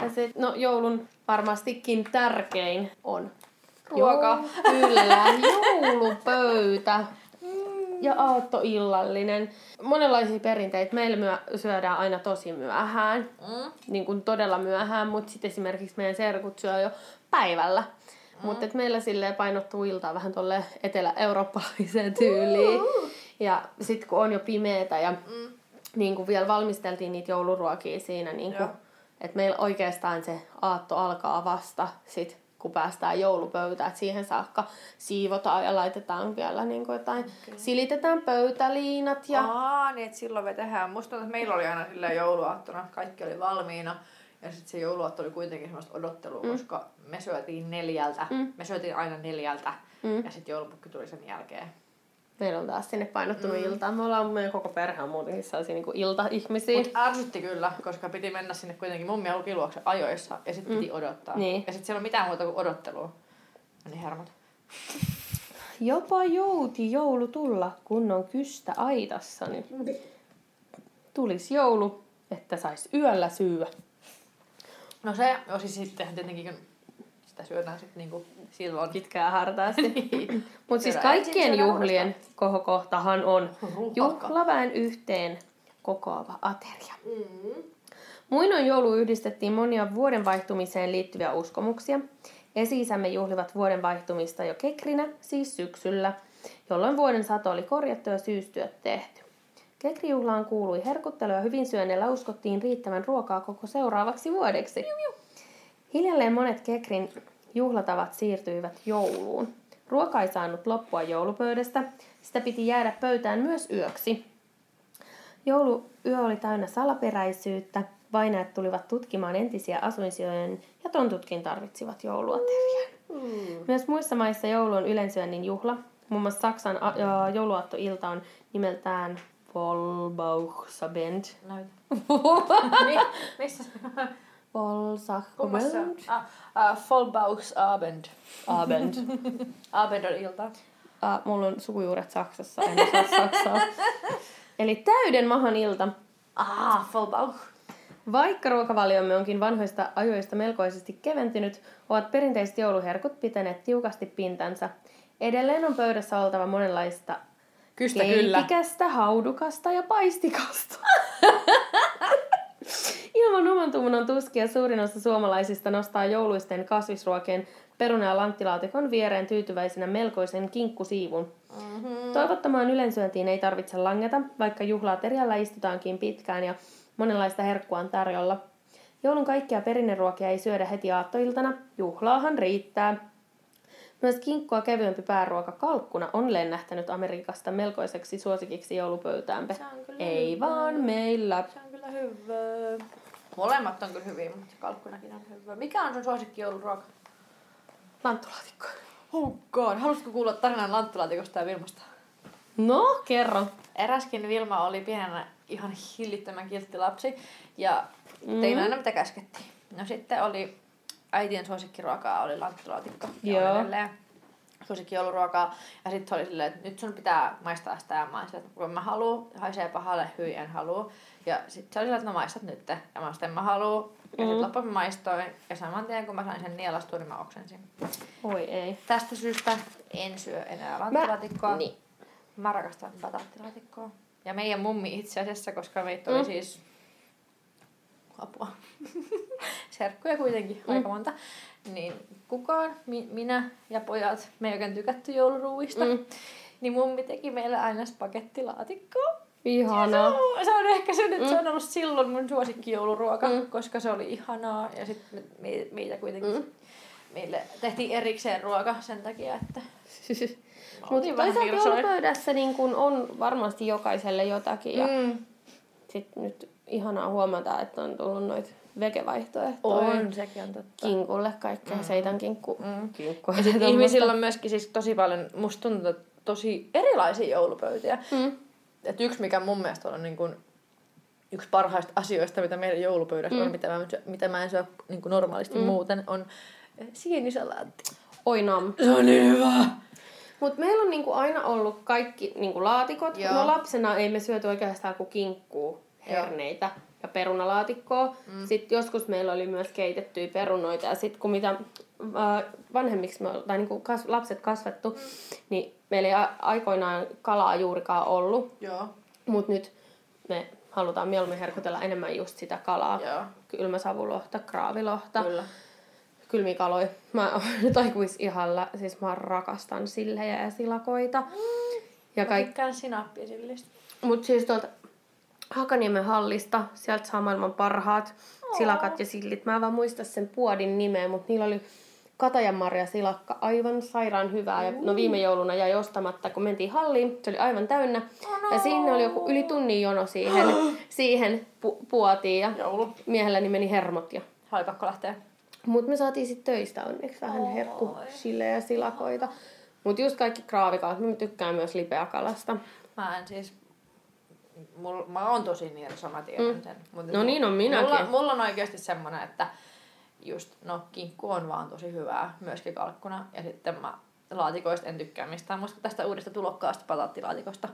Ja sit, no joulun varmastikin tärkein on ruoka. Joo, kyllä, joulupöytä ja aattoillallinen. Monenlaisia perinteitä. Meillä myö, syödään aina tosi myöhään, mm. niin kuin todella myöhään, mutta sitten esimerkiksi meidän serkut syö jo päivällä. Mm. Mutta meillä sille painottuu iltaa vähän tolle etelä-eurooppalaiseen tyyliin. Uh-huh. Ja sitten kun on jo pimeetä ja mm. Niin kuin vielä valmisteltiin niitä jouluruokia siinä, niin kuin, että meillä oikeastaan se aatto alkaa vasta sit kun päästään joulupöytään, että siihen saakka siivotaan ja laitetaan vielä niin kuin jotain, okay. silitetään pöytäliinat. Ja... Aa, niin että silloin me tehdään. Musta että meillä oli aina sillä jouluaattona, kaikki oli valmiina. Ja sitten se jouluaatto oli kuitenkin semmoista odottelua, mm. koska me syötiin neljältä. Mm. Me syötiin aina neljältä. Mm. Ja sitten joulupukki tuli sen jälkeen. Meillä on taas sinne painottunut mm. iltaan. Me ollaan meidän koko perhe on muutenkin sellaisia niin kuin ilta-ihmisiä. Mut ärsytti kyllä, koska piti mennä sinne kuitenkin mummi ja lukiluokse ajoissa ja sitten piti odottaa. Niin. Ja sitten siellä on mitään muuta kuin odottelua. No niin hermot. Jopa jouti joulu tulla, kun on kystä aitassa, niin tulisi joulu, että sais yöllä syyä. No se, no siis sittenhän tietenkin sitä syödään sitten niinku silloin. Pitkää hartaasti. Niin. Mutta siis kaikkien juhlien kohokohtahan on juhlaväen yhteen kokoava ateria. Muinoin joulu yhdistettiin monia vuoden vaihtumiseen liittyviä uskomuksia. Esi-isämme juhlivat vuoden vaihtumista jo kekrinä, siis syksyllä, jolloin vuoden sato oli korjattu ja syystyöt tehty. Kekrijuhlaan kuului herkuttelu ja hyvin syönnellä uskottiin riittävän ruokaa koko seuraavaksi vuodeksi. Hiljalleen monet Kekrin juhlatavat siirtyivät jouluun. Ruoka ei saanut loppua joulupöydästä, sitä piti jäädä pöytään myös yöksi. Jouluyö oli täynnä salaperäisyyttä, vainajat tulivat tutkimaan entisiä asuinsijojen ja tontutkin tarvitsivat jouluaterian. Myös muissa maissa joulu on ylensyönnin juhla. Muun muassa Saksan a- ja jouluaattoilta on nimeltään Vollbauchsabend. Näytä. Mi- missä se Kummassa? Vollsachbend. Ah, ah, Vollbauchsabend. Abend. Abend on ilta. Ah, mulla on sukujuuret Saksassa, en osaa Saksaa. Eli täyden mahan ilta. Ah, Vollbauch. Vaikka ruokavaliomme onkin vanhoista ajoista melkoisesti keventynyt, ovat perinteiset jouluherkut pitäneet tiukasti pintansa. Edelleen on pöydässä oltava monenlaista Kystä kyllä. keitikästä, haudukasta ja paistikasta. Ilman oman tunnon tuskia suurin osa suomalaisista nostaa jouluisten kasvisruokien peruna- ja lanttilaatikon viereen tyytyväisenä melkoisen kinkkusiivun. Mm-hmm. Toivottamaan ylensyöntiin ei tarvitse langeta, vaikka juhlaaterialla istutaankin pitkään ja monenlaista herkkua on tarjolla. Joulun kaikkia perinneruokia ei syödä heti aattoiltana, juhlaahan riittää. Myös kinkkua kevyempi pääruoka kalkkuna on lennähtänyt Amerikasta melkoiseksi suosikiksi joulupöytäämme. Se on kyllä Ei vaan meillä. Se on kyllä hyvä. Molemmat on kyllä hyviä, mutta se kalkkunakin on hyvä. Mikä on sun suosikki jouluruoka? Lanttulaatikko. Oh god, haluaisitko kuulla tarinan lanttulaatikosta ja Vilmasta? No, kerro. Eräskin Vilma oli pienenä ihan hillittömän kiltti lapsi ja tein aina mitä käskettiin. No sitten oli äitien suosikkiruokaa oli lanttulaatikko. ja Joo. on edelleen suosikki jouluruokaa. Ja sitten se oli silleen, että nyt sun pitää maistaa sitä ja maistaa. että Kun mä haluun, haisee pahalle, hyi en halua. Ja sitten se oli silleen, että no maistat nyt. Ja mä sitten mä haluun. Ja sitten Mm. loppuun mä maistoin. Ja saman tien kun mä sain sen nielastua, niin mä oksensin. Oi ei. Tästä syystä en syö enää lanttulaatikkoa. Niin. Mä rakastan bataattilaatikkoa. Ja meidän mummi itse asiassa, koska meitä oli Mm. siis apua. Serkkuja kuitenkin mm. aika monta. Niin kukaan, mi- minä ja pojat, me ei oikein tykätty jouluruuista. Mm. Niin mummi teki meille aina spagettilaatikkoa. Ihanaa. Se on, se on ehkä se, että se on ollut silloin mun suosikki jouluruoka, Mm. koska se oli ihanaa. Ja sitten me, me, meitä kuitenkin, Mm. meille tehtiin erikseen ruoka sen takia, että Mutta toisaalta joulupöydässä niin kun on varmasti jokaiselle jotakin. Ja Mm. sit nyt ihanaa huomata, että on tullut noita vegevaihtoehtoja. On, sekin on totta. Kinkulle kaikkea, mm. seitan kinkku. Mm. Kinkkua. Ja sitten Tommosta. ihmisillä on myöskin siis tosi paljon, musta tuntuu, että tosi erilaisia joulupöytiä. Mm. Et yksi, mikä mun mielestä on niin kun, yksi parhaista asioista, mitä meidän joulupöydässä mm. On, mitä mä, mitä mä en syö niin kuin normaalisti mm. muuten, on eh, sienisalaatti. Oi nam. Se on niin hyvä! Mutta meillä on niinku aina ollut kaikki niinku laatikot. Joo. No lapsena ei me syöty oikeastaan kuin kinkkuu, herneitä ja perunalaatikkoa. Mm. Sitten joskus meillä oli myös keitettyjä perunoita. Ja sitten kun mitä äh, vanhemmiksi me, tai niinku kas, lapset kasvettu, mm. niin meillä ei aikoinaan kalaa juurikaan ollut. Joo. Mutta nyt me halutaan mieluummin herkutella enemmän just sitä kalaa. Joo. Kylmäsavulohta, kraavilohta Kyllä. kylmiä kaloja. Mä oon nyt aikuisihalla, siis mä rakastan sillejä ja silakoita. Ja Mä kaik... tykkään sinappia Mut siis tuolta Hakaniemen hallista, sieltä saa maailman parhaat silakat ja sillit. Mä en vaan muista sen puodin nimeä, mutta niillä oli katajanmarja silakka, aivan sairaan hyvää. Ja no viime jouluna jäi ostamatta, kun mentiin halliin, se oli aivan täynnä. Ja siinä oli joku yli tunnin jono siihen, siihen pu- puotiin ja Joulu. miehelläni meni hermot ja Oli pakko lähteä. mutta me saatiin sitten töistä onneksi vähän herkku sille ja silakoita. Mutta just kaikki kraavikalat, mä tykkään myös lipeäkalasta. Mä en siis... Mul, mä oon tosi nirso, mä tiedän mm. sen. Mut No niin on minäkin. Mulla, mulla on oikeasti semmonen, että just, no kinkku on vaan tosi hyvää, myöskin kalkkuna. Ja sitten mä laatikoista en tykkää mistään. Musta tästä uudesta tulokkaasta pataattilaatikosta,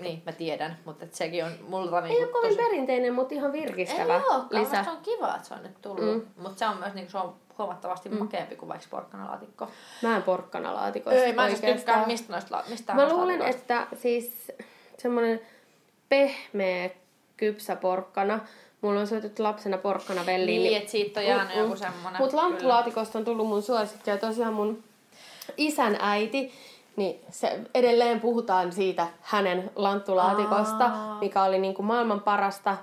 niin mä tiedän, mutta et sekin on multa Ei niinku ole kovin tosi... perinteinen, mutta ihan Ei virkistävä olekaan, lisä. musta on kiva, että se on nyt tullut. Mm. Mutta se on myös niinku, se on huomattavasti mm. makeampi kuin vaikka porkkanalaatikko. Mä en porkkanalaatikoista Ei, mä en siis tykkää mistä noista, mistään Mä luulen, että siis semmoinen pehmeä kypsä porkkana. Mulla on syöty lapsena porkkana velliin. Niin, että siitä on jäänyt Mm, mm. joku semmonen. Mutta kyllä. lanttulaatikosta on tullut mun suosikki ja tosiaan mun isän äiti, niin se edelleen puhutaan siitä hänen lanttulaatikosta, Aa. mikä oli niinku maailman parasta.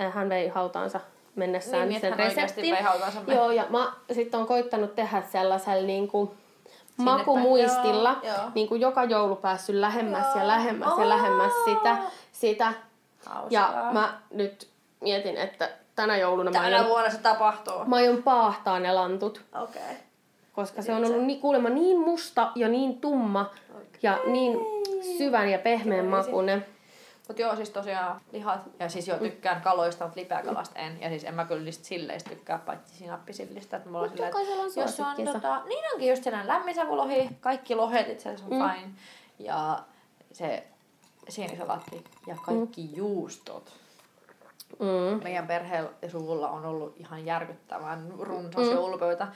Äh, Hän vei hautaansa mennessään Niin, sen reseptin. vei hautaansa me- Joo, ja mä sitten on koittanut tehdä sellaisella niinku Sinne päin. Makumuistilla, Joo, joo. niin kuin joka joulu päässyt lähemmäs ja Joo. lähemmäs ja lähemmäs sitä, sitä. Hauskaa. Ja mä nyt mietin, että tänä jouluna mä Tänä aion, vuonna se tapahtuu. mä aion paahtaa ne lantut, Okei. Okay. koska se on ollut niin, kuulemma niin musta ja niin tumma ja niin syvän ja pehmeän Crazy. Makuinen. Mut joo, siis tosiaan lihat. Ja siis joo, tykkään kaloista, mutta lipeäkalasta en. Ja siis en mä kyllä niistä silleistä tykkää, paitsi sinappisillistä. Että mulla on Mut silleen, jokaisella on jos on tota, niin onkin just sellainen lämminsavulohi, kaikki lohet itse asiassa on Mm. fine. Ja se sienisalaatti ja kaikki juustot. Mm. meidän perheellä ja suvulla on ollut ihan järkyttävän runsas mm. joulupöytä,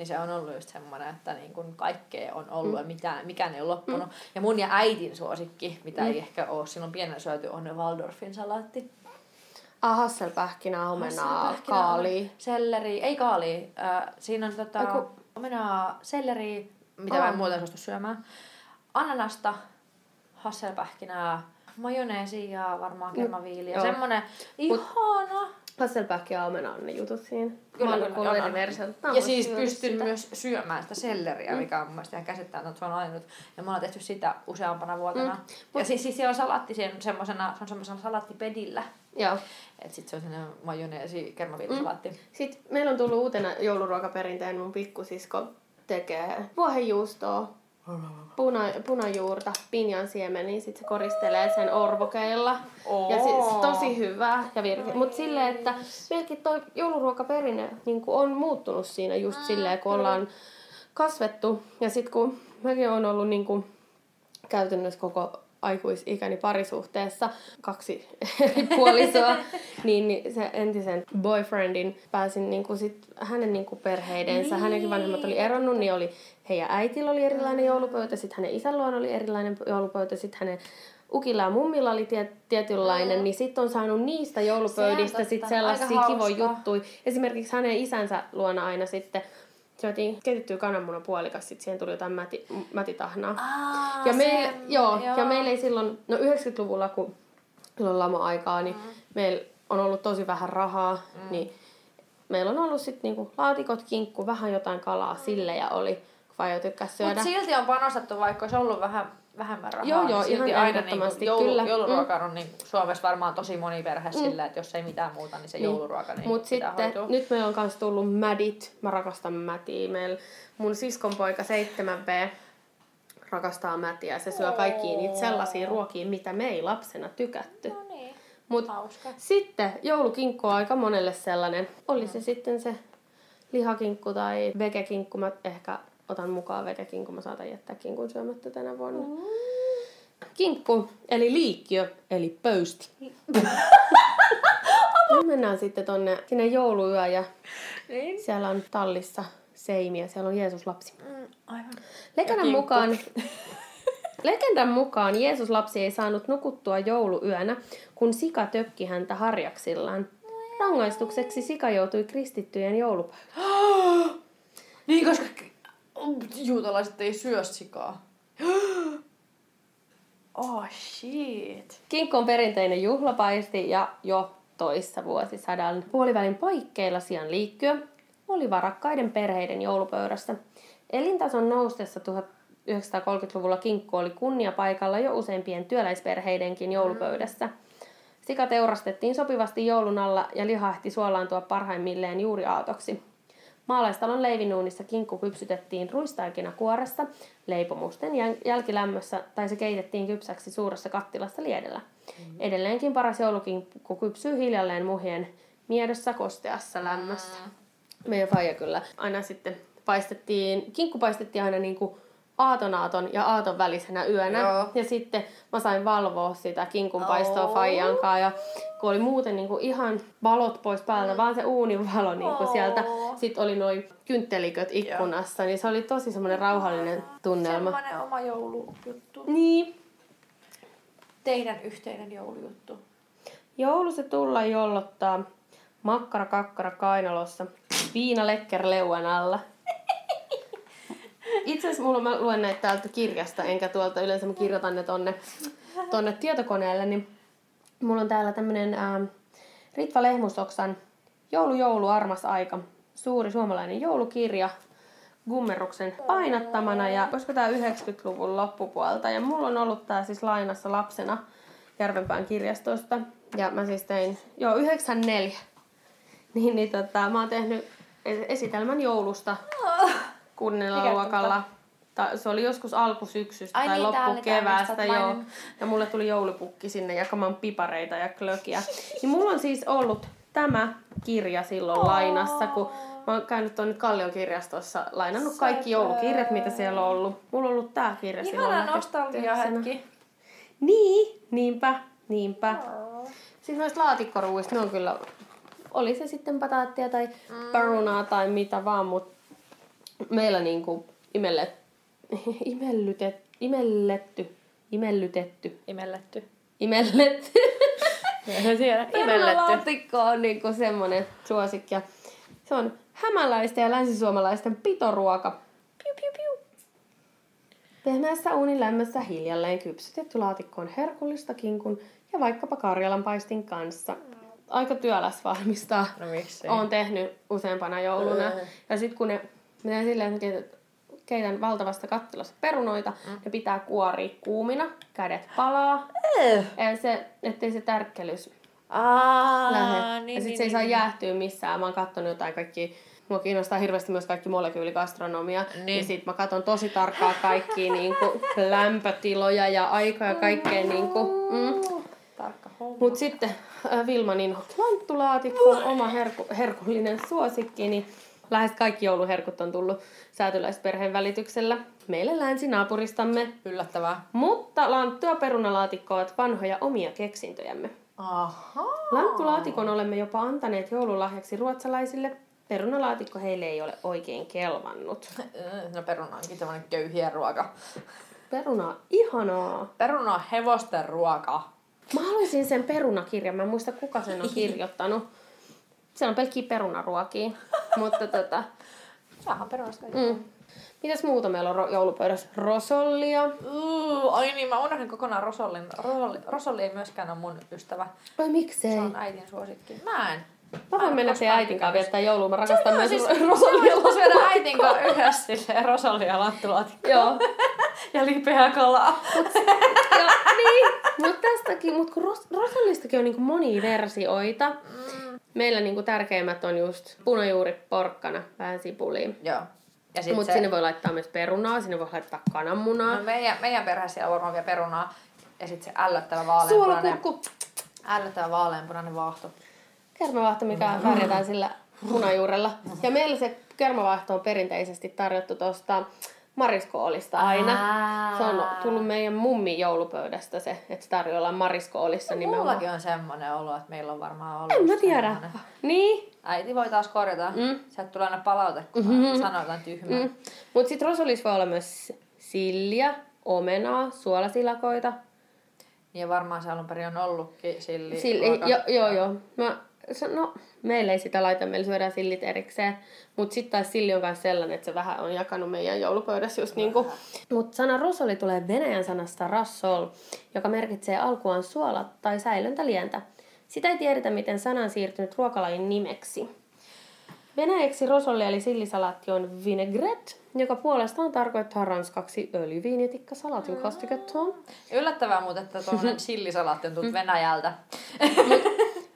niin se on ollut just semmoinen, että niin kun kaikkea on ollut mm. ja mitään, mikään ei ole loppunut. Mm. Ja mun ja äitin suosikki, mitä mm. ei ehkä ole silloin pienellä syöty, on ne Waldorfin salaatti. Ah, hasselpähkinää, omenaa, Hasselpähkinää, kaali. Selleri, ei kaali. Äh, siinä on tota, Ai ku- omenaa, selleri, mitä mä Aa. en muuten suostu syömään. Ananasta, hasselpähkinää, majoneesia ja varmaan kermaviiliä. joo. Semmonen ihana. Hasselpähki ja omena on ne jutut siinä. Kyllä, kyllä, on, on. Mä Ja siis pystyn sitä. myös syömään sitä selleriä, mikä on mun mielestä ihan käsittämätöntä, että se on ainut. Ja me ollaan tehty sitä useampana vuotena. Mm. Ja siis, siis siellä on salaatti sen, semmosena, se on semmoisella salaattipedillä. Joo. Et sit se on sellainen majoneesi kermaviilisalaatti. Mm. Sitten meillä on tullut uutena jouluruokaperinteen mun pikkusisko tekee vuohenjuustoa, puna, punajuurta, pinjan siemeniä, sit se koristelee sen orvokeilla. Ja siis tosi hyvää ja virke. Mutta silleen, että meilläkin toi jouluruokaperinne niin on muuttunut siinä just silleen, kun ollaan kasvettu. Ja sitten kun mäkin on ollut niin kuin, käytännössä koko aikuisikäni parisuhteessa, kaksi eri puolisoa, niin, niin se entisen boyfriendin pääsin niin kuin sit hänen niin kuin perheidensä. Niin. Hänenkin vanhemmat oli eronnut, niin oli heidän äitillä oli erilainen joulupöytä, sitten hänen isän luona oli erilainen joulupöytä, sitten hänen ukilla ja mummilla oli tiet, tietynlainen, mm. niin sitten on saanut niistä joulupöydistä Se on sit totta. sellaisia kivoja juttuja. Esimerkiksi hänen isänsä luona aina sitten syötiin keitettyä kananmunan puolikas, sitten siihen tuli jotain mäti, mätitahnaa. Aa, Ja, meillä, se- joo, ja meillä ei silloin, no 90-luvulla, kun silloin lama-aikaa, niin mm. meillä on ollut tosi vähän rahaa, mm. niin meillä on ollut sitten niinku laatikot, kinkku, vähän jotain kalaa mm. sille ja oli, kun tykkäsi syödä. Mutta silti on panostettu, vaikka olisi ollut vähän vähemmän rahaa. Joo, joo, niin silti ihan aina ehdottomasti, niin joulu, kyllä. jouluruoka on niin Suomessa varmaan tosi moni perhe mm. sillä, että jos ei mitään muuta, niin se Niin. jouluruoka niin pitää sitten hoitua. nyt meillä on myös tullut mädit. Mä rakastan mätiä. Meillä mun siskon poika 7B rakastaa mätiä. Se syö kaikkiin niitä sellaisia ruokia, mitä me ei lapsena tykätty. No niin, Mut hauska. sitten joulukinkku on aika monelle sellainen. Oli se sitten se lihakinkku tai vegekinkku. Mä ehkä otan mukaan vegekinkku. Mä saatan jättää kinkun syömättä tänä vuonna. Mm. Kinkku, eli liikkiö, eli pöysti. Nyt mennään sitten tonne sinne jouluyö ja Niin. siellä on tallissa seimiä. Siellä on Jeesus lapsi. Mm, aivan. Legendan kinkku. mukaan, legendan mukaan Jeesus lapsi ei saanut nukuttua jouluyönä, kun sika tökki häntä harjaksillaan. Rangaistukseksi sika joutui kristittyjen joulupöydälle. Niin, koska juutalaiset ei syö sikaa. Oh shit. Kinkku on perinteinen juhlapaisti ja jo toissa vuosisadan puolivälin paikkeilla sijan liikkyö oli varakkaiden perheiden joulupöydässä. Elintason noustessa 1930-luvulla kinkku oli kunniapaikalla jo useimpien työläisperheidenkin joulupöydässä. Sika teurastettiin sopivasti joulun alla ja liha ehti suolaantua parhaimmilleen juuri aatoksi. Maalaistalon leivinuunissa kinkku kypsytettiin ruistaikina kuoressa leipomusten jäl- jälkilämmössä tai se keitettiin kypsäksi suuressa kattilassa liedellä. Edelleenkin paras joulukinkku kypsyy hiljalleen muhien miedossa kosteassa lämmössä. Meidän faija kyllä aina sitten paistettiin, kinkku paistettiin aina niinku aaton aaton ja aaton välisenä yönä. Joo. Ja sitten mä sain valvoa sitä kinkun paistoa faijan kanssa. Ja kun oli muuten niinku ihan valot pois päältä, vaan se uunin valo niinku Oo. sieltä. Sitten oli noin kyntteliköt ikkunassa, niin se oli tosi semmoinen rauhallinen tunnelma. Semmoinen oma joulujuttu. Niin, Teidän yhteinen joulujuttu. joulu se tulla jollottaa. Makkara kakkara kainalossa. Viina lekker leuan alla. Itse asiassa mulla mä luen näitä täältä kirjasta, enkä tuolta yleensä mä kirjoitan ne tonne, tonne tietokoneelle, niin mulla on täällä tämmönen ää, Ritva Lehmusoksan Joulu, joulu, armas aika. Suuri suomalainen joulukirja Gummeruksen painattamana ja koska tää 90-luvun loppupuolta? Ja mulla on ollut tää siis lainassa lapsena Järvenpään kirjastosta. Ja mä siis tein, joo 94, niin, niin tota, mä oon tehnyt es- esitelmän joulusta kunnella Mikä luokalla. Ta- se oli joskus alkusyksystä Ai tai niin, loppukeväästä, joo. Ja mulle tuli joulupukki sinne jakamaan pipareita ja klökiä. Niin mulla on siis ollut tämä kirja silloin lainassa, kun mä oon käynyt tuonne Kallion kirjastossa, lainannut kaikki joulukirjat, mitä siellä on ollut. Mulla on ollut tää kirja silloin. Ihana nostalgia hetki. Niin, niinpä, niinpä. Sitten noista laatikkoruuista, ne on kyllä, oli se sitten pataattia tai mm. perunaa tai mitä vaan, mutta meillä niinku imellet, imellytet, imelletty, imellytetty, Imelletty. imelletty. Siellä Perunalaatikko on niinku semmonen suosikki. Ja se on hämäläisten ja länsisuomalaisten pitoruoka. Piu, piu, piu. Pehmeässä uunin lämmössä hiljalleen kypsytetty laatikko on herkullista kinkun ja vaikkapa karjalan paistin kanssa. Aika työläs valmistaa. No miksi? Oon tehnyt useampana jouluna. Mm. Ja sitten kun ne menee silleen, että keität- keitän valtavasta kattilasta perunoita, mm. ne pitää kuoria kuumina, kädet palaa. Ja se, ettei se tärkkelys Aa, lähde. niin, ja sit niin, se ei niin, saa niin. jäähtyä missään. Mä oon kattonut jotain kaikki Mua kiinnostaa hirveästi myös kaikki molekyyligastronomia. Niin. Niin. Ja sit mä katson tosi tarkkaan kaikkia niinku lämpötiloja ja aikaa ja kaikkea niinku. Mm. Tarkka homma. Mut sitten äh, Vilmanin lanttulaatikko, oma herku, herkullinen suosikki, niin lähes kaikki jouluherkut on tullut säätyläisperheen välityksellä meille länsinaapuristamme. Yllättävää. Mutta lanttu ja perunalaatikko ovat vanhoja omia keksintöjämme. Aha. Lanttulaatikon olemme jopa antaneet joululahjaksi ruotsalaisille. Perunalaatikko heille ei ole oikein kelvannut. No peruna onkin tämmönen köyhiä ruoka. Peruna on ihanaa. Peruna on hevosten ruoka. Mä haluaisin sen perunakirjan. Mä en muista kuka sen on kirjoittanut. Se on pelkkiä perunaruokia. Mutta tota, Saahan perunasta mm. Mitäs muuta meillä on ro- joulupöydässä? Rosollia. Uh, ai niin, mä unohdin kokonaan Rosollin. Rosolli, Rosolli ei myöskään ole mun ystävä. Vai miksei? Se on äitin suosikki. Mä en. Mä voin mennä teidän äitin kanssa viettää joulua. Mä rakastan myös siis, ro- Rosollia. rosollia. syödä äitin kanssa yhdessä silleen Rosollia ja lanttulaatikko. Joo. Ja lipeää kalaa. ja, niin, mutta tästäkin, mutta kun Ros- Rosollistakin on niinku monia versioita. Mm. Meillä niinku tärkeimmät on just punajuuri, porkkana, vähän sipulia. Joo. Ja sit Mutta se, sinne voi laittaa myös perunaa, sinne voi laittaa kananmunaa. no meidän, meidän perheessä siellä on varmaan vielä perunaa. Ja sitten se ällöttävä vaaleanpunainen, Suolakurkku. ällöttävä vaaleanpunainen vaahto. Kermavaahto, mikä värjätään sillä punajuurella. Ja meillä se kermavaahto on perinteisesti tarjottu tuosta mariskoolista aina. Aa. Se on tullut meidän mummi joulupöydästä se, että se tarjoillaan mariskoolissa nimenomaan. Mullakin on semmonen olo, että meillä on varmaan ollut En mä tiedä. semmonen. Niin. Äiti voi taas korjata. Mm. Sieltä tulee aina palaute, kun mm-hmm. sanoo jotain tyhmää. Mm. Mutta sitten rosolissa voi olla myös silliä, omenaa, suolasilakoita. Ja varmaan se alun perin on ollutkin silli. Silli, jo, joo, joo. Mä, se, no, meillä ei sitä laita, meillä syödään sillit erikseen. Mutta sitten taas silli on myös sellainen, että se vähän on jakanut meidän joulupöydässä just niinku. Mutta sana rosoli tulee venäjän sanasta rassol, joka merkitsee alkuaan suola tai säilöntälientä. Sitä ei tiedetä, miten sana on siirtynyt ruokalajin nimeksi. Venäjäksi rosolli eli sillisalaatti on vinaigrette, joka puolestaan tarkoittaa ranskaksi öljyviinetikka salatin kastiketta. Yllättävää muuten, että tuollainen sillisalaatti on tullut Venäjältä.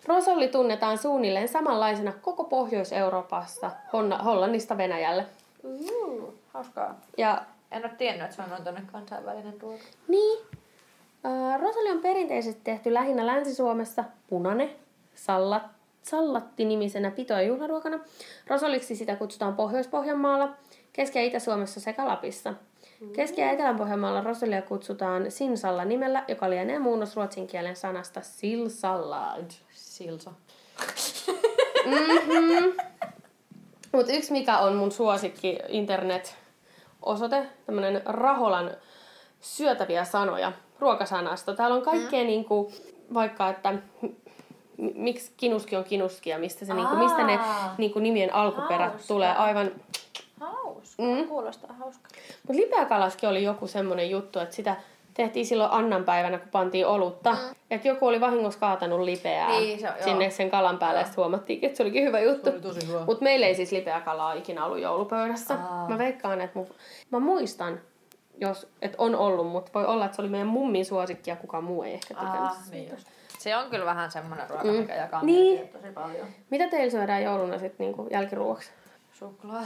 Rosolli tunnetaan suunnilleen samanlaisena koko Pohjois-Euroopassa, Hollannista Venäjälle. Uh, hauskaa. Ja En ole tiennyt, että se on tuonne kansainvälinen tuote. niin, äh, Rosolli on perinteisesti tehty lähinnä Länsi-Suomessa punainen, sallat, sallatti-nimisenä pito- ja juhlaruokana. Rosoliksi sitä kutsutaan Pohjois-Pohjanmaalla, Keski- ja Itä-Suomessa sekä Lapissa. Keski- ja Etelä-Pohjanmaalla rosolia kutsutaan sinsalla nimellä, joka lienee muunnos ruotsin kielen sanasta silsallad. Silsa. Mutta yksi mikä on mun suosikki internet-osoite, tämmönen Raholan syötäviä sanoja, ruokasanasto. Täällä on kaikkea mm. niinku, vaikka, että m- miksi kinuski on kinuski ja mistä, se, niinku, mistä ne Aa. niinku, nimien alkuperät Hauska. tulee aivan... Hauska. Mm. Kuulostaa hauskaa. Mutta lipeäkalaskin oli joku semmoinen juttu, että sitä tehtiin silloin Annan päivänä, kun pantiin olutta. Mm. Että joku oli vahingossa kaatanut lipeää Niin, se- joo. sinne sen kalan päälle, ja sitten huomattiin, että se olikin hyvä juttu. oli. Mutta meillä ei siis lipeä kalaa ikinä ollut joulupöydässä. Aa. Mä veikkaan, että mun... mä muistan, jos, että on ollut, mutta voi olla, että se oli meidän mummin suosikki ja kukaan muu ei ehkä tykännyt siitä. niin just. Se on kyllä vähän semmoinen ruoka, mm. mikä jakaa Niin. niin. tosi paljon. Mitä teillä syödään jouluna sitten niinku jälkiruoksi? Suklaa.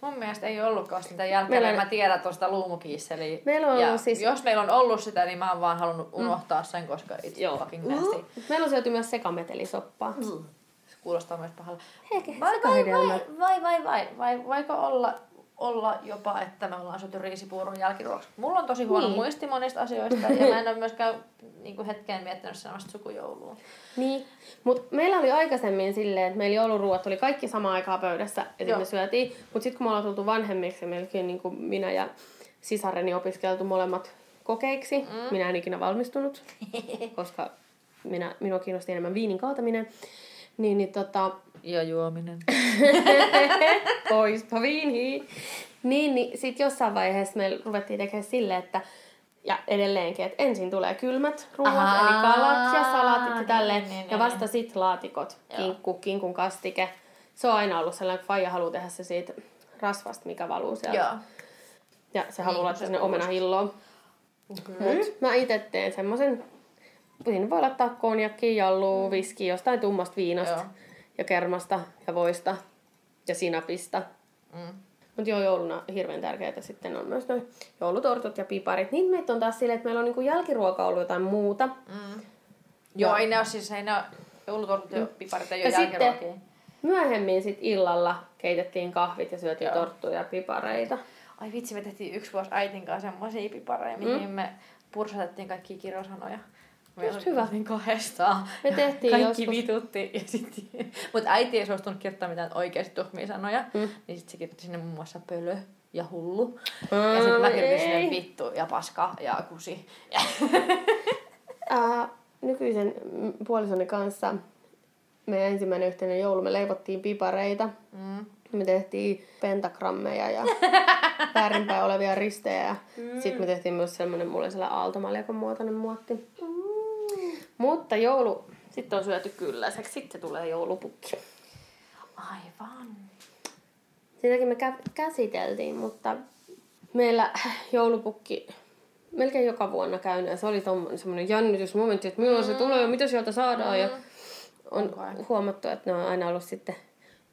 Mun mielestä ei ollutkaan sitä jälkeen. Meillä- Meillä... Mä tiedän tuosta luumukiisseliä. Meillä on ja siis- Jos meillä on ollut sitä, niin mä oon vaan halunnut unohtaa mm. sen, koska it's Joo. fucking nasty. Meillä on syöty myös sekametelisoppaa. Se kuulostaa myös pahalle. Eikä, Vai, vai, vai, vai, vai, vai, vai, voiko olla, olla jopa, että me ollaan syöty riisipuuron jälkiruoksi? Mulla on tosi huono Niin. muisti monista asioista ja mä en ole myöskään niin kuin hetkeen miettinyt sellaista sukujoulua. Niin, mutta meillä oli aikaisemmin silleen, että meillä jouluruuat oli kaikki samaan aikaan pöydässä Joo. me syötiin. Mutta sitten kun me ollaan tultu vanhemmiksi, meilläkin niin kuin minä ja sisareni opiskeltu molemmat kokeiksi. Mm. Minä en ikinä valmistunut, koska minä, minua kiinnosti enemmän viinin kaataminen. Niin, niin tota, Ja juominen. poispa viini. Niin, niin sitten jossain vaiheessa me ruvettiin tekemään silleen, että ja edelleenkin, että ensin tulee kylmät ruoat, eli kalat ja salaatit ja tälleen, niin, niin, ja niin, vasta sit laatikot, Joo. kinkku, kinkun kastike. Se on aina ollut sellainen, kun faija haluaa tehdä se siitä rasvasta, mikä valuu sieltä. Joo. Ja se haluaa Niin, laittaa sinne omenahilloon. Mut mä itse teen semmosen, siinä voi laittaa konjakkia, jalluu, viskiä, jostain tummasta viinasta Joo. Ja kermasta ja voista ja sinapista. Mm. Mutta joo, jouluna hirveän tärkeää sitten on myös noin joulutortut ja piparit. Niin meitä on taas silleen, että meillä on niinku jälkiruoka ollut jotain muuta. Mm. Joo, ei ne ole siis, ei ne ole joulutortut ja piparit, ei Ja ole sitten- jälkiruokia. Myöhemmin sit illalla keitettiin kahvit ja syötiin Joo. torttuja ja pipareita. Ai vitsi, me tehtiin yksi vuosi äitin kanssa semmoisia pipareja, mihin me pursatettiin kaikki kirosanoja. Just hyvä. oltiin kahdestaan. Me tehtiin Kaikki joskus- vitutti. Ja sit, mutta äiti ei suostunut kirjoittaa mitään oikeasti tuhmia sanoja. Mm. Niin sit se kirjoitti sinne muun muassa pölö ja hullu. Mm, ja sitten mä kirjoitin sinne vittu ja paska ja kusi. Ja Ää, nykyisen puolisoni kanssa meidän ensimmäinen yhteinen joulu, me leivottiin pipareita. mm. Me tehtiin pentagrammeja ja väärinpäin olevia ristejä. Mm. Sitten me tehtiin myös semmoinen mulle sellainen aaltomaljakon muotoinen muotti. Mm. Mutta joulu, sitten on syöty kylläiseksi. Sitten tulee joulupukki. Aivan. Sitäkin me kä- käsiteltiin, mutta meillä joulupukki melkein joka vuonna käynyt. Ja se oli semmoinen jännitysmomentti, että milloin se tulee ja mitä sieltä saadaan. Ja on Okei. huomattu, että ne on aina ollut sitten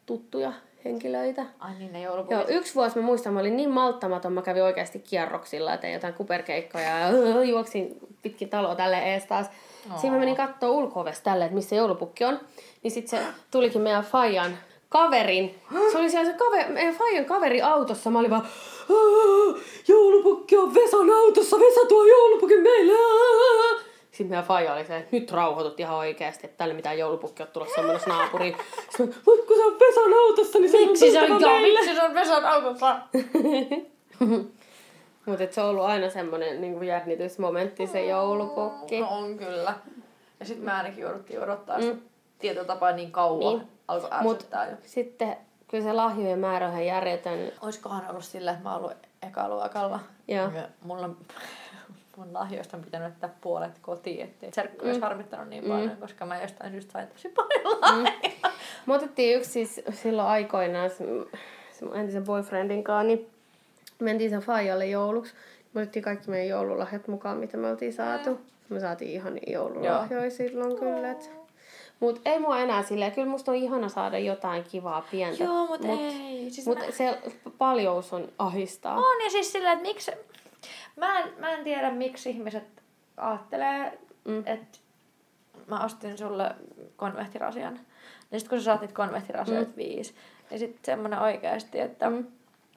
tuttuja henkilöitä. Ai niin, ne joulupukit. Joo, yksi vuosi mä muistan, mä olin niin malttamaton, mä kävin oikeasti kierroksilla, tein jotain kuperkeikkoja ja juoksin pitkin taloa tälle ees taas. Siinä mä menin kattoo ulko tälle, että missä joulupukki on. Niin sit se tulikin meidän Fajan kaverin. Se oli siellä se kaveri, meidän Fajan kaveri autossa. Mä olin vaan, "Aa, joulupukki on Vesan autossa, Vesa tuo joulupukin meille. aa." Sitten meidän faija oli se, että nyt rauhoitut ihan oikeasti, että tälle mitään joulupukki on tulossa menossa naapuriin. Sitten mä, "Mut kun se on Vesan autossa, niin se Miksi se on on, tultava meille." miksi se on Vesan autossa? Mutta se on ollut aina semmoinen niin jännitysmomentti se joulupukki. No on kyllä. Ja sitten me ainakin jouduttiin odottaa mm. tietyllä tapaa niin kauan. Niin. Alkoi ärsyttää jo. sitten kyllä se lahjojen määrä on ihan järjetön. Olisikohan ollut sillä, että mä oon ollut ekaluokalla. Joo. Ja mulla on, mun lahjoista on pitänyt jättää puolet kotiin, ettei serkku olisi harmittanut niin paljon, koska mä jostain syystä sain tosi paljon lahjoja. Me otettiin yksi siis silloin aikoinaan se, se mun entisen boyfriendin kanssa, niin mentiin sen faijalle jouluksi. Me otettiin kaikki meidän joululahjat mukaan, mitä me oltiin saatu. Me saatiin ihan joululahjoja silloin kyllä. Et Mut ei mua enää silleen, kyllä musta on ihana saada jotain kivaa pientä. Joo, mut, mut ei. Siis Mut mä... se paljous on ahistaa. On ja siis silleen, että miksi... Mä en, mä en tiedä, miksi ihmiset ajattelee, mm. että mä ostin sulle konvehtirasian. Ja sit kun sä saat niitä konvehtirasioita mm. viisi, niin sit semmonen oikeasti, että mm.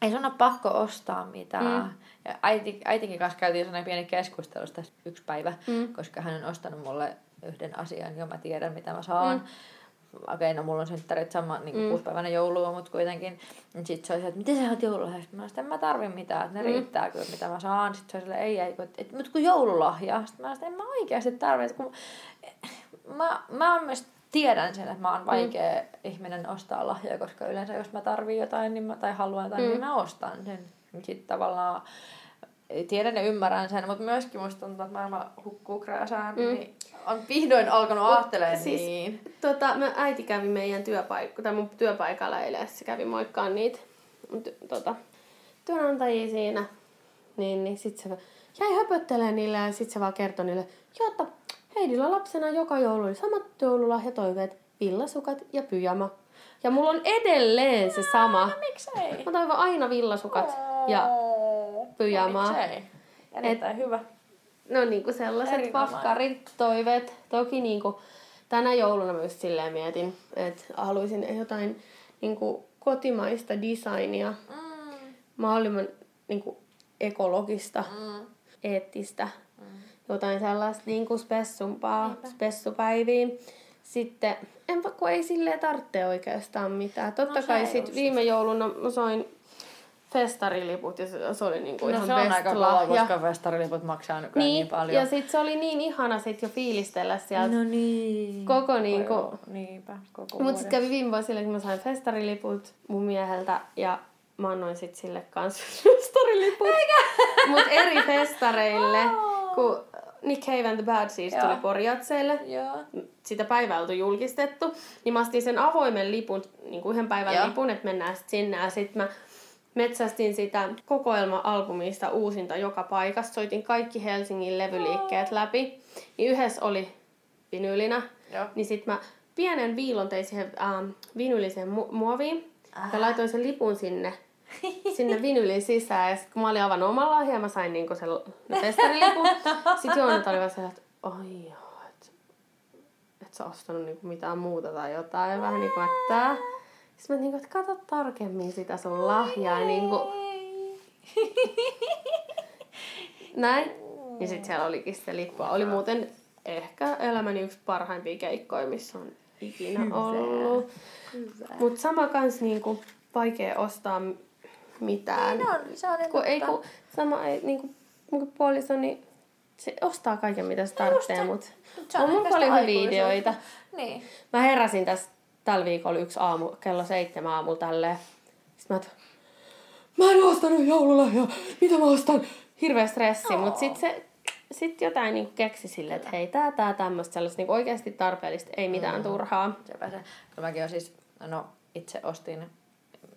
ei sun ole pakko ostaa mitään. Mm. Ja äiti, äitikin kanssa käytiin sellainen pieni keskustelu tästä yksi päivä, mm. koska hän on ostanut mulle yhden asian, jo mä tiedän mitä mä saan. Mm okei, okay, no mulla on synttärit sama niin mm. kuusipäiväinen joulua, mutta kuitenkin. Niin sit se oli se, että miten sä oot joululahjasta? Mä sanoin, en mä tarvi mitään, että ne mm. riittää kyllä, mitä mä saan. Sitten se oli silleen, ei, ei, et, et, mutta kun joululahja. Sitten mä sanoin, en mä oikeasti tarvi. Kun mä, mä myös tiedän sen, että mä oon mm. vaikea mm. ihminen ostaa lahjoja, koska yleensä jos mä tarvin jotain niin mä, tai haluan jotain, niin mm. niin mä ostan sen. Sitten tavallaan tiedän ja ymmärrän sen, mutta myöskin musta tuntuu, että maailma hukkuu krääsään, mm. niin on vihdoin alkanut ajattelemaan siis, niin. Tota, mä äiti kävi meidän työpaikka, tai mun työpaikalla eilen, se kävi moikkaan niitä tota, työnantajia siinä. Niin, niin sit se jäi höpöttelee niille ja sit se vaan kertoi niille, joo, että Heidillä lapsena joka joulu oli samat joululahjatoiveet, villasukat ja pyjama. Ja mulla on edelleen se sama. No, miksei? Mä toivon aina villasukat ja pyjamaa. No, miksei? Erittäin Et, hyvä. No niinku sellaiset vafkarit toiveet. Toki niinku tänä jouluna myös silleen mietin, että haluaisin jotain niinku kotimaista designia. Mm. Mahdollisimman niinku ekologista, mm. eettistä jotain sellaista niin kuin spessumpaa, Niinpä. spessupäiviin. Sitten, en kun ei silleen tarvitse oikeastaan mitään. Totta no, kai sit viime jouluna mä soin festariliput ja se, se oli niinku no, ihan se on aika kova, koska festariliput maksaa nykyään niin, niin paljon. Ja sit se oli niin ihana sit jo fiilistellä sieltä. No niin. Koko niinku... Joo, niinpä, koko Mut sit kävi viime vuonna silleen, kun mä sain festariliput mun mieheltä ja mä annoin sit sille kans festariliput. Eikä! Mut eri festareille. Oh. Kun Nick Cave and the Bad Seeds tuli Porjatseille. Sitä päivää oltu julkistettu. Niin mä astin sen avoimen lipun, niin kuin yhden päivän Joo. lipun, että mennään sit sinne. Ja sit mä metsästin sitä kokoelma-albumista uusinta joka paikassa. Soitin kaikki Helsingin levyliikkeet läpi. Niin yhdessä oli vinyylinä. Joo. Niin sit mä pienen viilon tein siihen ähm, vinyyliseen mu- muoviin. Ja laitoin sen lipun sinne sinne vinylin sisään. Ja sitten kun mä olin avannut oman lahjan, mä sain niinku sen festarilipun. sitten Joonat oli vaan se, että oi joo, et, et sä ostanut niinku mitään muuta tai jotain. Vähän niinku, että Sitten mä niinku, että kato tarkemmin sitä sun lahjaa. Niinku... Näin. Ja sitten siellä olikin sitä lippua. Oli muuten ehkä elämäni yksi parhaimpia keikkoja, missä on ikinä ollut. Mutta sama kans niinku vaikea ostaa mitään. Niin on, se on kun ei, kun sama ei, niin kuin, mun puoliso, niin se ostaa kaiken, mitä se tarvitsee, mutta on mun paljon hyviä ideoita. Niin. Mä heräsin tässä tällä viikolla yksi aamu, kello seitsemän aamulla tälleen. Sitten mä, mä en ostanut joululahjaa, mitä mä ostan? Hirveä stressi, oh. mutta sitten se sitten jotain niin keksi silleen, että hei, tää, tää, tämmöistä sellaista niin oikeasti tarpeellista, ei mitään mm. turhaa. Sepä se. Kyllä mäkin on siis, no itse ostin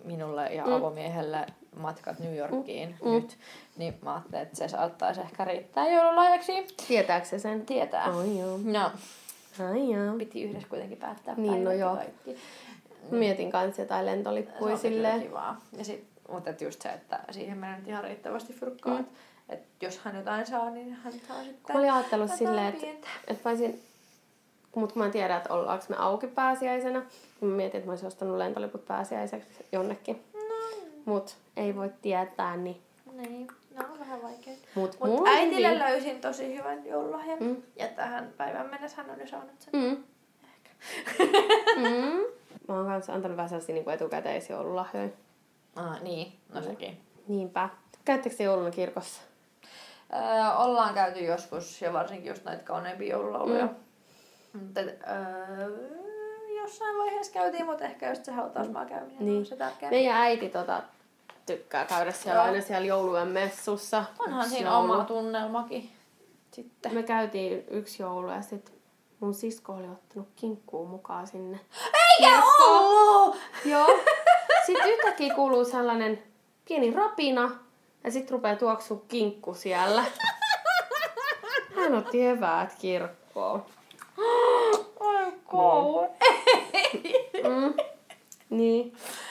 minulle ja mm. avomiehelle matkat New Yorkiin mm. nyt, niin mä ajattelin, että se saattaisi ehkä riittää joululahjaksi. Tietääkö se sen? Tietää. Oh, joo. No. Ai joo. Piti yhdessä kuitenkin päättää Niin, no joo. Kaikki. Mietin kanssa jotain lentolippuja silleen. Kivaa. Ja sit, mutta et just se, että siihen menee ihan riittävästi fyrkkaa. Mm. Et jos hän jotain saa, niin hän saa sitten Mä olin ajatellut silleen, että, että voisin mutta kun mä en tiedä, että ollaanko me auki pääsiäisenä, niin mä mietin, että mä olisin ostanut lentoliput pääsiäiseksi jonnekin. No. Mut ei voi tietää, niin... Niin, vaikea. Mut, Mut äitille niin... löysin tosi hyvän joululahjan. Mm. Ja tähän päivään mennessä hän on jo saanut sen. Mm. Ehkä. mm. Mä oon kanssa antanut vähän sellaisia niin etukäteisjoululahjoja. Ah, niin, no sekin. Niinpä. Käyttekö te jouluna kirkossa? Öö, ollaan käyty joskus ja varsinkin just näitä kauneimpia joululauluja. Mm. Mutta öö, jossain vaiheessa käytiin, mutta ehkä just se hautausmaa käyminen niin. on se tärkeä. Meidän äiti tota, tykkää käydä siellä aina siellä joulujen messussa. Onhan siinä joulu. oma tunnelmakin sitten. Me käytiin yksi joulu ja sitten mun sisko oli ottanut kinkkuun mukaan sinne. Eikä ollut! Joo. Sitten yhtäkkiä kuuluu sellainen pieni rapina ja sitten rupeaa tuoksua kinkku siellä. Hän otti eväät kirkkoon. Koulu. Mm. Niin.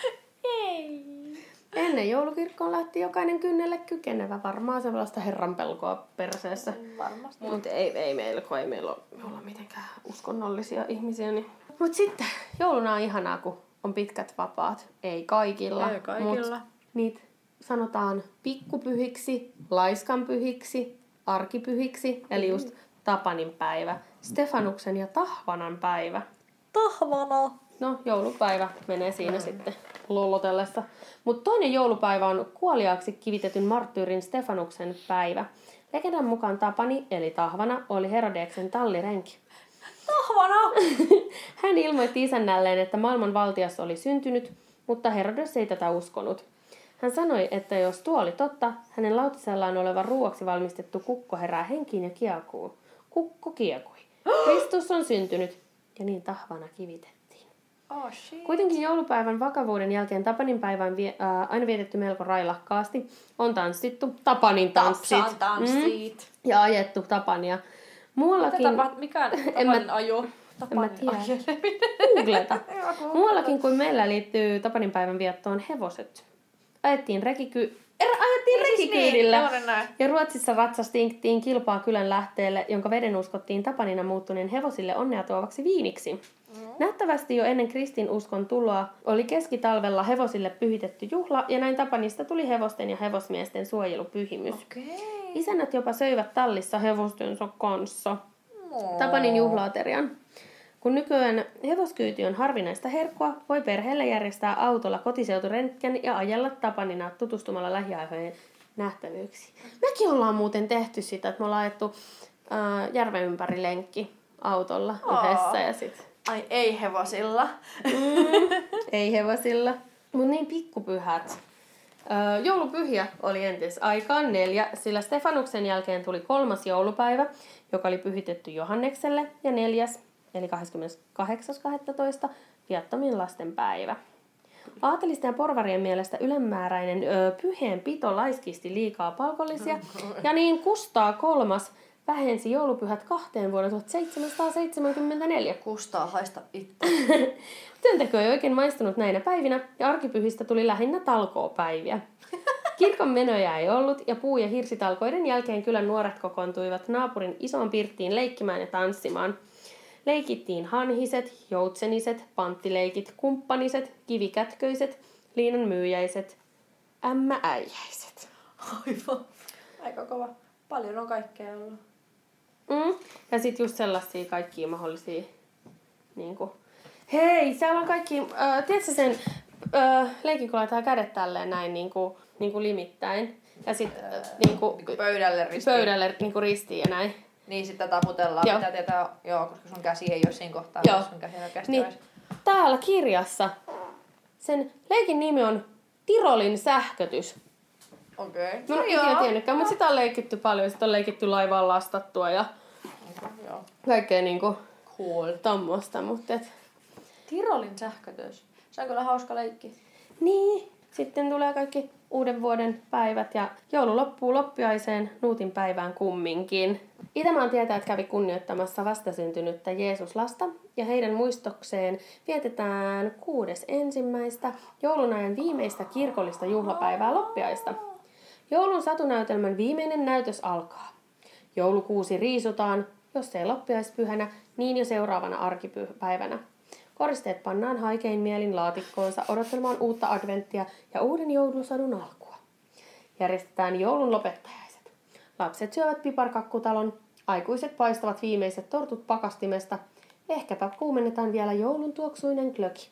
Ennen joulukirkkoon lähti jokainen kynnelle kykenevä. Varmaan sellaista herran pelkoa perseessä. Varmasti. Mutta ei, ei meillä, kun ei meillä ole, me olla mitenkään uskonnollisia ihmisiä. Niin. Mutta sitten jouluna on ihanaa, kun on pitkät vapaat. Ei kaikilla. Ei kaikilla. Mut niitä sanotaan pikkupyhiksi, laiskanpyhiksi, arkipyhiksi, eli just Tapanin päivä, Stefanuksen ja Tahvanan päivä. Tahvana. No, joulupäivä menee siinä sitten lollotellessa. Mutta toinen joulupäivä on kuoliaaksi kivitetyn marttyyrin Stefanuksen päivä. Legendan mukaan Tapani, eli Tahvana, oli Herodeksen tallirenki. Tahvana. Hän ilmoitti isännälleen, että maailman valtias oli syntynyt, mutta Herodes ei tätä uskonut. Hän sanoi, että jos tuo oli totta, hänen lautasellaan oleva ruuaksi valmistettu kukko herää henkiin ja kiekuu. Kukko kiekui. Kristus on syntynyt, ja niin tahvana kivitettiin. Oh shit. Kuitenkin joulupäivän vakavuuden jälkeen Tapanin päivä on vie, ää, aina vietetty melko railakkaasti. On tanssittu Tapanin tanssit Tapsaan tanssit. ja ajettu Tapania. Muuallakin, Mitä tapa, mikä Tapanin ajo? Tapanin googleta. Muuallakin kuin meillä liittyy Tapanin päivän viettoon hevoset. Ajettiin rekiky... Er, ajettiin Siis rekikyydillä. Niin, juuri näin. Ja Ruotsissa ratsastettiin kilpaa kylän lähteelle, jonka veden uskottiin tapanina muuttuneen hevosille onnea tuovaksi viiniksi. Mm. Nähtävästi jo ennen kristinuskon tuloa oli keskitalvella hevosille pyhitetty juhla, ja näin tapanista tuli hevosten ja hevosmiesten suojelupyhimys. Okei. Isännät jopa söivät tallissa hevostensa kanssa. Okay. Tapanin juhlaaterian. Kun nykyään hevoskyyti on harvinaista herkkua, voi perheelle järjestää autolla kotiseuturentgen ja ajella Tapanina tutustumalla lähiaihojen nähtävyyksiin. Mekin ollaan muuten tehty sitä, että me ollaan ajettu ää, järven ympäri lenkki autolla yhdessä ja sit Ai ei hevosilla. ei hevosilla. Mutta niin pikkupyhät. Öö, joulupyhiä oli entis aikaan neljä, sillä Stefanuksen jälkeen tuli kolmas joulupäivä, joka oli pyhitetty Johannekselle, ja neljäs, eli 28.12. viattomien lasten päivä. Aatelisten ja porvarien mielestä ylemmääräinen öö, pyheen pito laiskisti liikaa palkollisia, ja niin Kustaa kolmas vähensi joulupyhät kahteen vuonna 1774. Kustaa haista itse. Työnteko ei oikein maistunut näinä päivinä, ja arkipyhistä tuli lähinnä talkoopäiviä. Kirkon menoja ei ollut, ja puu- ja hirsitalkoiden jälkeen kylän nuoret kokoontuivat naapurin isoon pirttiin leikkimään ja tanssimaan. Leikittiin hanhiset, joutseniset, panttileikit, kumppaniset, kivikätköiset, liinan myyjäiset, ämmääijäiset. Aivan. Aika kova. Paljon on kaikkea ollut. Mm. Ja sitten just sellaisia kaikkia mahdollisia, niin kuin, hei, siellä on kaikki, äh, tiedätkö sen äh, leikin, kun laitetaan kädet tälleen näin niin kuin, niin kuin limittäin. Ja sitten äh, niin kuin, Niinku pöydälle ristiin. pöydälle niin kuin ristiin ja näin. Niin sitä taputellaan. Joo. Mitä tietää, joo, koska sun käsi ei ole siinä kohtaa, Joo. sun käsi on Niin, täällä kirjassa sen leikin nimi on Tirolin sähkötys. Okei. Mä en ole ikinä tiennytkään, mutta sitä on leikitty paljon. Sitä on leikitty laivaan lastattua ja Joo. kaikkea niinku Cool. tommosta. Mutta et, Tirolin sähkötys. Se on kyllä hauska leikki. Niin, sitten tulee kaikki uuden vuoden päivät ja joulu loppuu loppiaiseen Nuutin päivään kumminkin. Itämaan tietäjät kävi kunnioittamassa vastasyntynyttä Jeesuslasta ja heidän muistokseen vietetään kuudes ensimmäistä joulunajan viimeistä kirkollista juhlapäivää loppiaista. Joulun satunäytelmän viimeinen näytös alkaa. Joulukuusi riisutaan, jos ei loppiaispyhänä, niin jo seuraavana arkipäivänä. Koristeet pannaan haikein mielin laatikkoonsa odottelemaan uutta adventtia ja uuden joulusadun alkua. Järjestetään joulun lopettajaiset. Lapset syövät piparkakkutalon, aikuiset paistavat viimeiset tortut pakastimesta, ehkäpä kuumennetaan vielä joulun tuoksuinen glöki.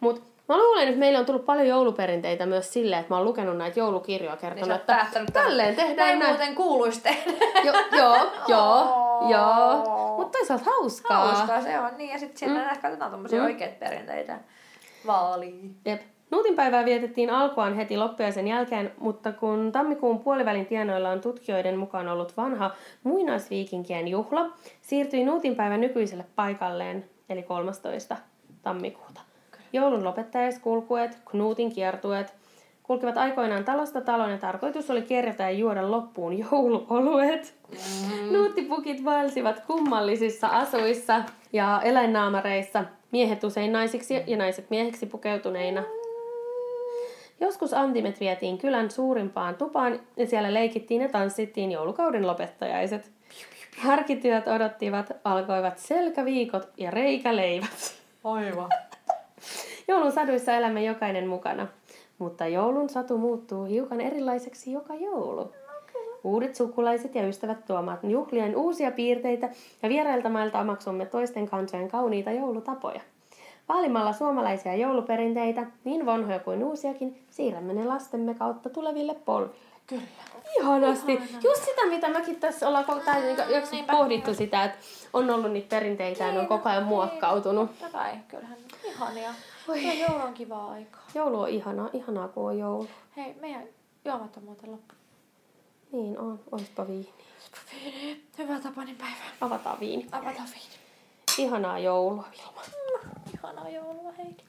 Mut mä luulen, että meillä on tullut paljon jouluperinteitä myös silleen, että mä oon lukenut näitä joulukirjoja Niin kertonut, oot että tälleen tehdään Näin näin. muuten kuuluisi tehdä. Jo, joo, joo, Oo. joo. Mutta toisaalta hauskaa. Hauskaa se on, niin. Ja sitten siellä mm. katsotaan tommosia Mm. oikeita perinteitä. Vaalii. Jep. Nuutinpäivää vietettiin alkuaan heti loppiaisen jälkeen, mutta kun tammikuun puolivälin tienoilla on tutkijoiden mukaan ollut vanha muinaisviikinkien juhla, siirtyi Nuutinpäivä nykyiselle paikalleen, eli 13. tammikuuta. Joulun lopettajaskulkueet, Knuutin kiertueet, kulkivat aikoinaan talosta taloon ja tarkoitus oli kerätä ja juoda loppuun jouluoluet. Mm. Nuuttipukit vaelsivat kummallisissa asuissa ja eläinnaamareissa, miehet usein naisiksi ja naiset miehiksi pukeutuneina. Joskus antimet vietiin kylän suurimpaan tupaan ja siellä leikittiin ja tanssittiin joulukauden lopettajaiset. Harkityöt odottivat, alkoivat selkäviikot ja reikäleivät. Aivan. Joulun saduissa elämme jokainen mukana, mutta joulun satu muuttuu hiukan erilaiseksi joka joulu. Uudet sukulaiset ja ystävät tuomat juhlien uusia piirteitä ja vierailta mailta omaksumme toisten kansojen kauniita joulutapoja. Vaalimalla suomalaisia jouluperinteitä, niin vanhoja kuin uusiakin, siirrämme ne lastemme kautta tuleville polville. Kyllä. Ihanasti. Ihana. Just sitä, mitä mäkin tässä ollaan koko ajan niin Niinpä. pohdittu sitä, että on ollut niitä perinteitä ja ne on koko ajan muokkautunut. Totta kai, kyllähän ihania. Oi. Kyllä joulu on kivaa aikaa. Joulu on ihanaa, ihanaa kun on joulu. Hei, meidän juomat on muuten loppu. Niin on, oispa viini. Hyvää Tapanin päivää. Avataan viini. Avataan viini. Ihanaa joulua, Vilma. Ihanaa joulua, Heidi.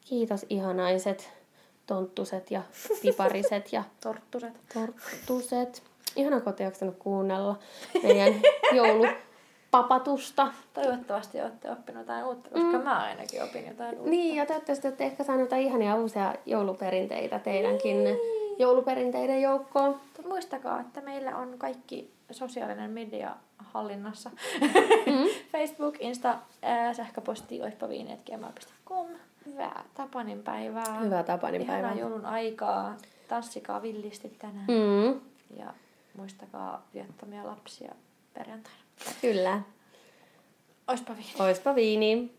Kiitos ihanaiset tonttuset ja pipariset ja Torttuset. torttuset. Ihana kun jaksanut kuunnella meidän joulupapatusta. Toivottavasti olette oppinut jotain uutta, koska mm. mä ainakin opin jotain uutta. Niin, ja toivottavasti olette ehkä saaneet jotain ihania uusia jouluperinteitä teidänkin jouluperinteiden joukkoon. Muistakaa, että meillä on kaikki sosiaalinen media hallinnassa. Mm. Facebook, Insta, ää, sähköposti, oispaviineet.gmail.com. Hyvää Tapanin päivää. Hyvää Tapanin Ihanaa päivää. joulun aikaa. Tanssikaa villisti tänään. Mm, Ja muistakaa viettomia lapsia perjantaina. kyllä. Oispa viini. Oispa viini.